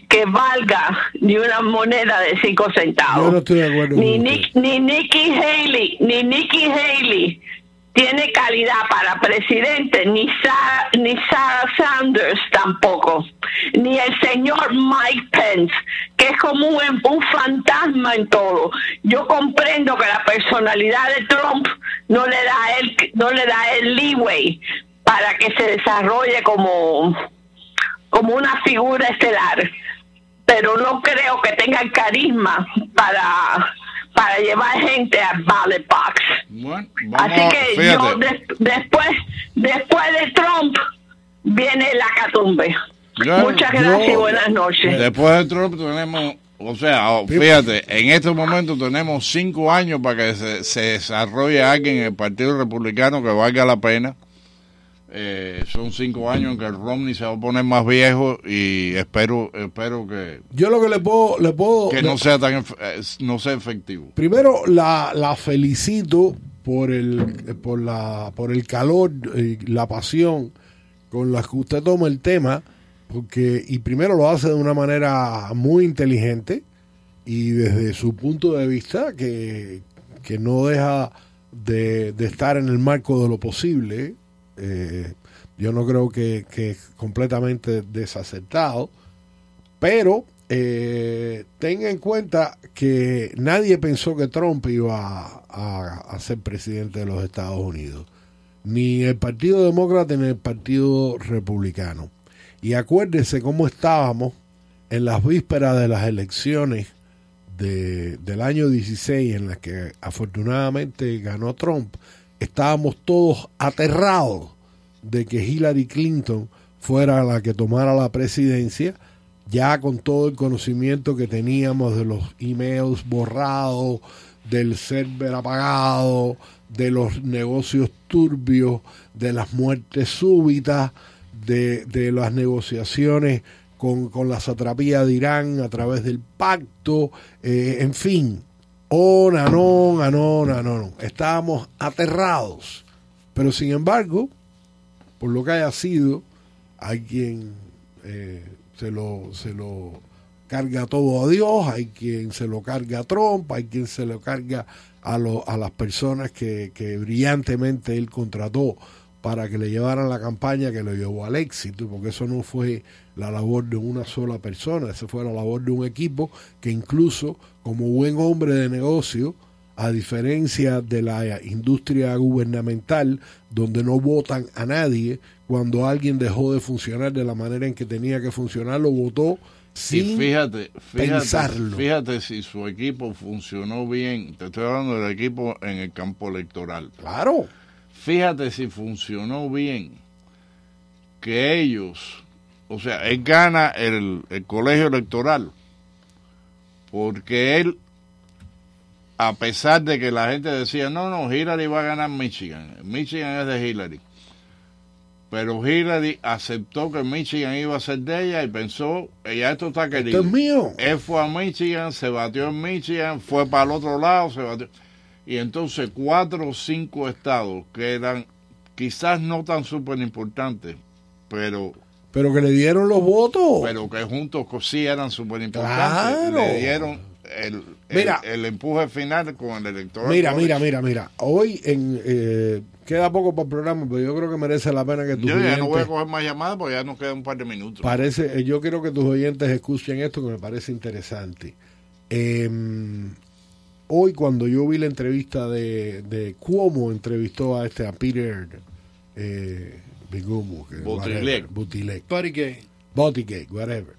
que valga ni una moneda de cinco centavos. Yo no estoy de acuerdo Ni, Nick- ni Nikki Haley, ni Nikki Haley tiene calidad para presidente, ni Sarah, ni Sarah Sanders tampoco, ni el señor Mike Pence, que es como un, un fantasma en todo. Yo comprendo que la personalidad de Trump no le da él, no le da él leeway para que se desarrolle como, como una figura estelar pero no creo que tengan carisma para para llevar gente a ballot box. Bueno, Así que fíjate. yo des- después después de Trump viene la catumbe. Yo- Muchas gracias y buenas noches. Después de Trump tenemos, o sea, oh, fíjate, en este momento tenemos cinco años para que se, se desarrolle alguien en el Partido Republicano que valga la pena. Eh, son cinco años en que el Romney se va a poner más viejo y espero espero que, Yo lo que le puedo, le puedo que no sea tan eh, no sea efectivo. Primero la, la felicito por el por la por el calor y la pasión con la que usted toma el tema porque y primero lo hace de una manera muy inteligente y desde su punto de vista que, que no deja de, de estar en el marco de lo posible eh, yo no creo que, que es completamente desacertado pero eh, tenga en cuenta que nadie pensó que Trump iba a, a- a ser presidente de los Estados Unidos. Ni el Partido Demócrata ni el Partido Republicano. Y acuérdese cómo estábamos en las vísperas de las elecciones de- del año 16 en las que afortunadamente ganó Trump. Estábamos todos aterrados de que Hillary Clinton fuera la que tomara la presidencia ya con todo el conocimiento que teníamos de los emails borrados, del server apagado, de los negocios turbios, de las muertes súbitas, de, de las negociaciones con, con la satrapía de Irán a través del pacto, eh, en fin, on, and on, and on. Estábamos aterrados. Pero sin embargo, por lo que haya sido, hay quien eh, se, lo, se lo carga todo a Dios, hay quien se lo carga a Trump, hay quien se lo carga a, lo- a las personas que, que brillantemente él contrató para que le llevaran la campaña que lo llevó al éxito, porque eso no fue la labor de una sola persona, esa fue la labor de un equipo que incluso como buen hombre de negocio, a diferencia de la industria gubernamental, donde no votan a nadie, cuando alguien dejó de funcionar de la manera en que tenía que funcionar, lo votó sin y fíjate, fíjate, pensarlo. fíjate si su equipo funcionó bien, te estoy hablando del equipo en el campo electoral. Claro. Fíjate si funcionó bien que ellos, o sea, él gana el, el colegio electoral porque él, a pesar de que la gente decía, no, no, Hillary va a ganar Michigan, Michigan es de Hillary. Pero Hillary aceptó que Michigan iba a ser de ella y pensó, ella esto está querido. Esto es mío. Él fue a Michigan, se batió en Michigan, fue para el otro lado, se batió. Y entonces cuatro o cinco estados que eran quizás no tan súper importantes, pero Pero que le dieron los votos. pero que juntos sí eran súper importantes, Claro. le dieron el, Mira. el empuje final con el electoral. Mira, college. mira, mira, mira. Hoy en, eh, queda poco para el programa, pero yo creo que merece la pena que tus Yo ya no voy a oyentes- coger más llamadas porque ya nos quedan un par de minutos. parece, eh, yo quiero que tus oyentes escuchen esto que me parece interesante. Eh, hoy cuando yo vi la entrevista de, de Cuomo entrevistó a este a Peter eh, Bigumu, que- Buttigieg. whatever.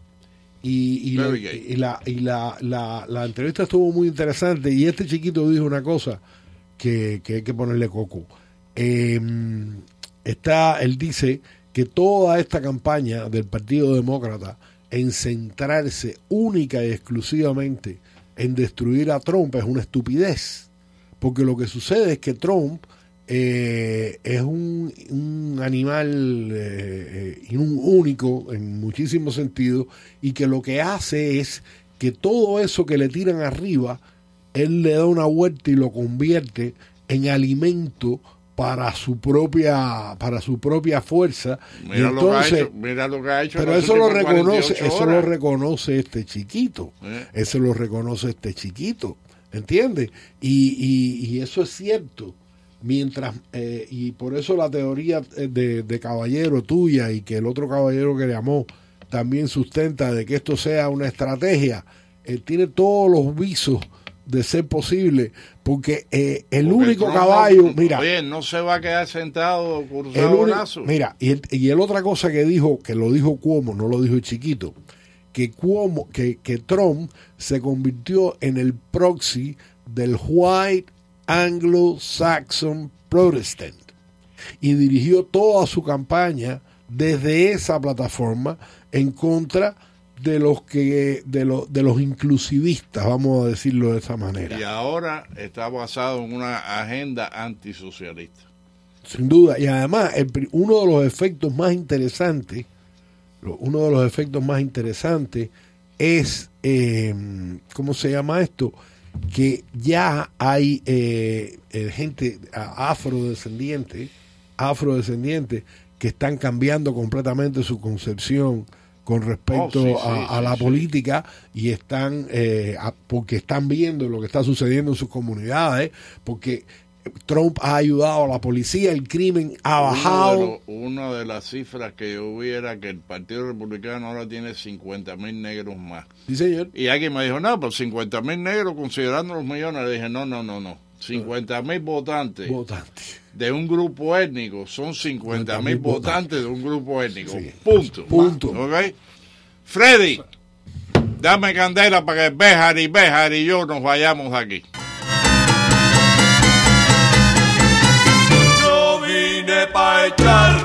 Y, y, la, y, la, y la, la, la entrevista estuvo muy interesante y este chiquito dijo una cosa que, que hay que ponerle coco. Eh, está, él dice que toda esta campaña del Partido Demócrata en centrarse única y exclusivamente en destruir a Trump es una estupidez. Porque lo que sucede es que Trump eh, es un, un animal eh, eh, un único en muchísimos sentidos y que lo que hace es que todo eso que le tiran arriba, él le da una vuelta y lo convierte en alimento para su propia para su propia fuerza y Mira, lo que ha entonces hecho, mira lo que ha hecho. pero eso lo reconoce 48 eso lo reconoce este chiquito Eh. eso lo reconoce este chiquito ¿entiendes? Y, y, y eso es cierto mientras eh, y por eso la teoría eh, de, de caballero tuya y que el otro caballero que llamó también sustenta de que esto sea una estrategia eh, tiene todos los visos de ser posible porque eh, el Porque único Trump caballo no- mira. Oye, no se va a quedar sentado el cruzado único- mira, y el, y el otra cosa que dijo, que lo dijo Cuomo, no lo dijo el chiquito, que Cuomo, que, que Trump se convirtió en el proxy del white anglo-saxon protestant y dirigió toda su campaña desde esa plataforma en contra de los que de los de los inclusivistas, vamos a decirlo de esa manera. Y ahora está basado en una agenda antisocialista. Sin duda. Y además, el uno de los efectos más interesantes, uno de los efectos más interesantes es, eh, ¿cómo se llama esto? Que ya hay eh, eh, gente afrodescendiente, afrodescendiente, que están cambiando completamente su concepción con respecto Oh, sí, a, sí, a sí, la sí. política y están eh, a- porque están viendo lo que está sucediendo en sus comunidades porque Trump ha ayudado a la policía el crimen ha Uno de bajado una de las cifras que yo vi era que el Partido Republicano ahora tiene 50 mil negros más. Sí, señor. Y alguien me dijo, no, pero 50 mil negros considerando los millones. Le dije, no, no, no, no. 50 mil votantes votantes de un grupo étnico son 50 mil 50.000 votantes de un grupo étnico. Sí. Punto. Punto. ¿Ok? Freddy, dame candela para que Béjar y Béjar y yo nos vayamos de aquí. Yo vine pa' echar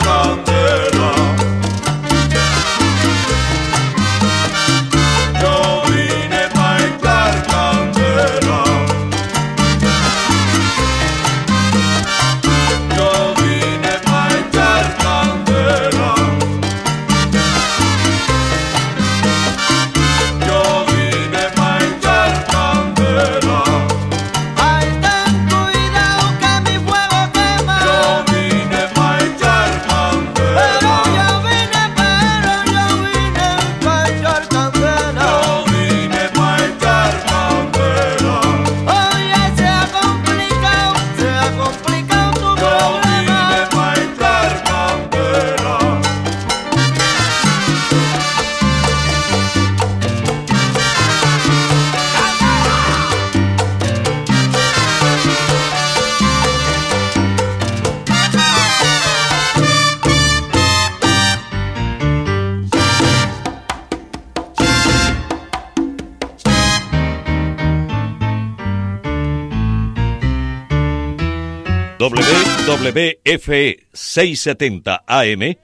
WWF 670 AM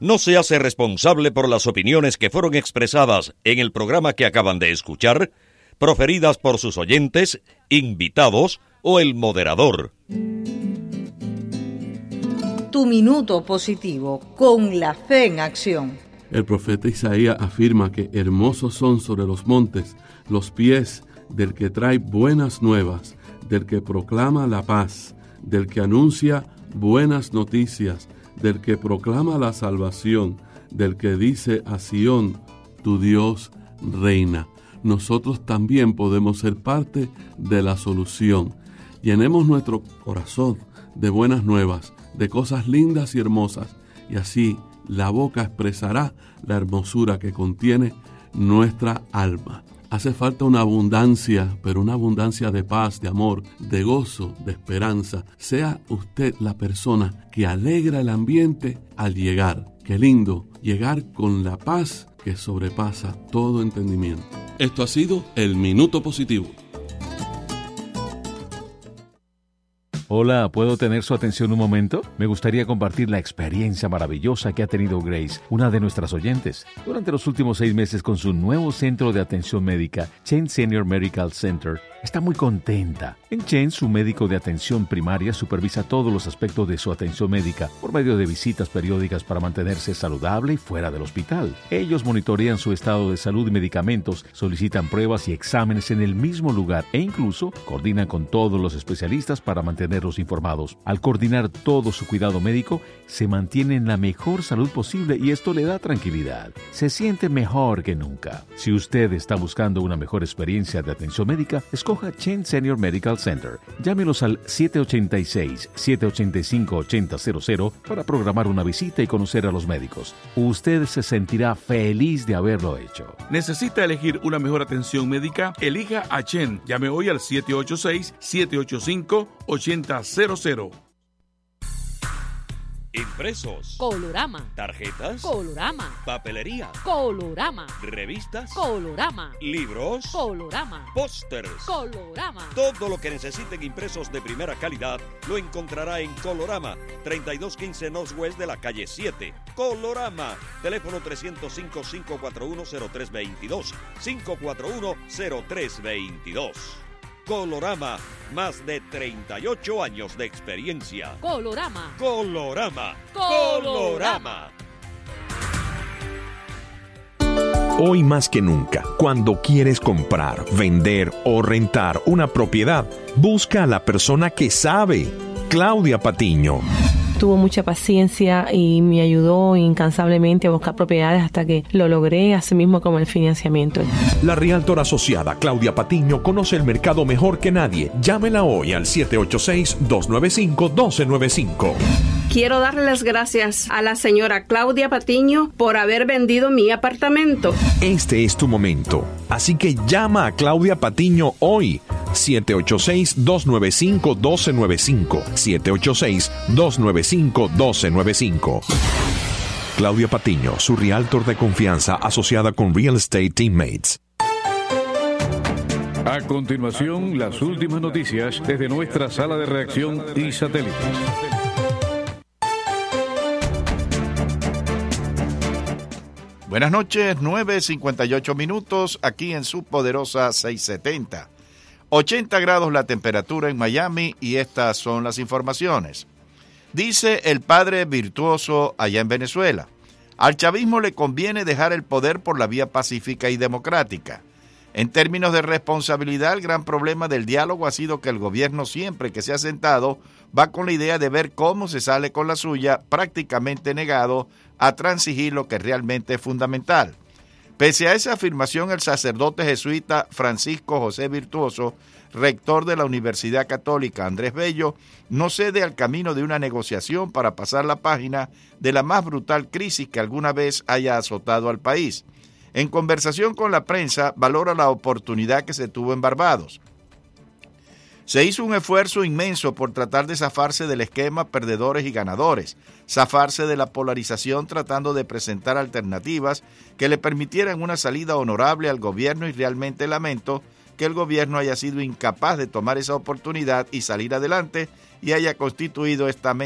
no se hace responsable por las opiniones que fueron expresadas en el programa que acaban de escuchar, proferidas por sus oyentes, invitados o el moderador. Tu minuto positivo con la fe en acción. El profeta Isaías afirma que hermosos son sobre los montes los pies del que trae buenas nuevas, del que proclama la paz, del que anuncia buenas noticias, del que proclama la salvación, del que dice a Sión, tu Dios reina. Nosotros también podemos ser parte de la solución. Llenemos nuestro corazón de buenas nuevas, de cosas lindas y hermosas, y así la boca expresará la hermosura que contiene nuestra alma. Hace falta una abundancia, pero una abundancia de paz, de amor, de gozo, de esperanza. Sea usted la persona que alegra el ambiente al llegar. Qué lindo llegar con la paz que sobrepasa todo entendimiento. Esto ha sido el Minuto Positivo. Hola, ¿puedo tener su atención un momento? Me gustaría compartir la experiencia maravillosa que ha tenido Grace, una de nuestras oyentes, durante los últimos seis meses con su nuevo centro de atención médica, Chain Senior Medical Center. Está muy contenta. En Chain, su médico de atención primaria supervisa todos los aspectos de su atención médica por medio de visitas periódicas para mantenerse saludable y fuera del hospital. Ellos monitorean su estado de salud y medicamentos, solicitan pruebas y exámenes en el mismo lugar e incluso coordinan con todos los especialistas para mantenerlos informados. Al coordinar todo su cuidado médico, se mantiene en la mejor salud posible y esto le da tranquilidad. Se siente mejor que nunca. Si usted está buscando una mejor experiencia de atención médica, escoja Chain Senior Medical Center. Llámenos al 786-785-8000 para programar una visita y conocer a los médicos. Usted se sentirá feliz de haberlo hecho. ¿Necesita elegir una mejor atención médica? Elija a Chen. Llame hoy al 786-785-8000. Impresos. Colorama. Tarjetas. Colorama. Papelería. Colorama. Revistas. Colorama. Libros. Colorama. Pósters. Colorama. Todo lo que necesiten impresos de primera calidad lo encontrará en Colorama, 3215 Northwest de la calle 7. Colorama. Teléfono 305-541-0322. 541-0322. Colorama, más de 38 años de experiencia. Colorama. Colorama. Colorama. Hoy más que nunca, cuando quieres comprar, vender o rentar una propiedad, busca a la persona que sabe. Claudia Patiño. Tuvo mucha paciencia y me ayudó incansablemente a buscar propiedades hasta que lo logré, así mismo como el financiamiento. La Realtor Asociada Claudia Patiño conoce el mercado mejor que nadie. Llámela hoy al 786-295-1295. Quiero darle las gracias a la señora Claudia Patiño por haber vendido mi apartamento. Este es tu momento, así que llama a Claudia Patiño hoy. 786-295-1295. 786-295-1295. Claudia Patiño, su realtor de confianza asociada con Real Estate Teammates. A continuación, las últimas noticias desde nuestra sala de reacción y satélites. Buenas noches, 9.58 minutos aquí en su poderosa 670. 80 grados la temperatura en Miami y estas son las informaciones. Dice el padre virtuoso allá en Venezuela, al chavismo le conviene dejar el poder por la vía pacífica y democrática. En términos de responsabilidad, el gran problema del diálogo ha sido que el gobierno siempre que se ha sentado va con la idea de ver cómo se sale con la suya, prácticamente negado a transigir lo que realmente es fundamental. Pese a esa afirmación, el sacerdote jesuita Francisco José Virtuoso, rector de la Universidad Católica Andrés Bello, no cede al camino de una negociación para pasar la página de la más brutal crisis que alguna vez haya azotado al país. En conversación con la prensa, valora la oportunidad que se tuvo en Barbados. Se hizo un esfuerzo inmenso por tratar de zafarse del esquema perdedores y ganadores, zafarse de la polarización tratando de presentar alternativas que le permitieran una salida honorable al gobierno y realmente lamento que el gobierno haya sido incapaz de tomar esa oportunidad y salir adelante y haya constituido esta mesa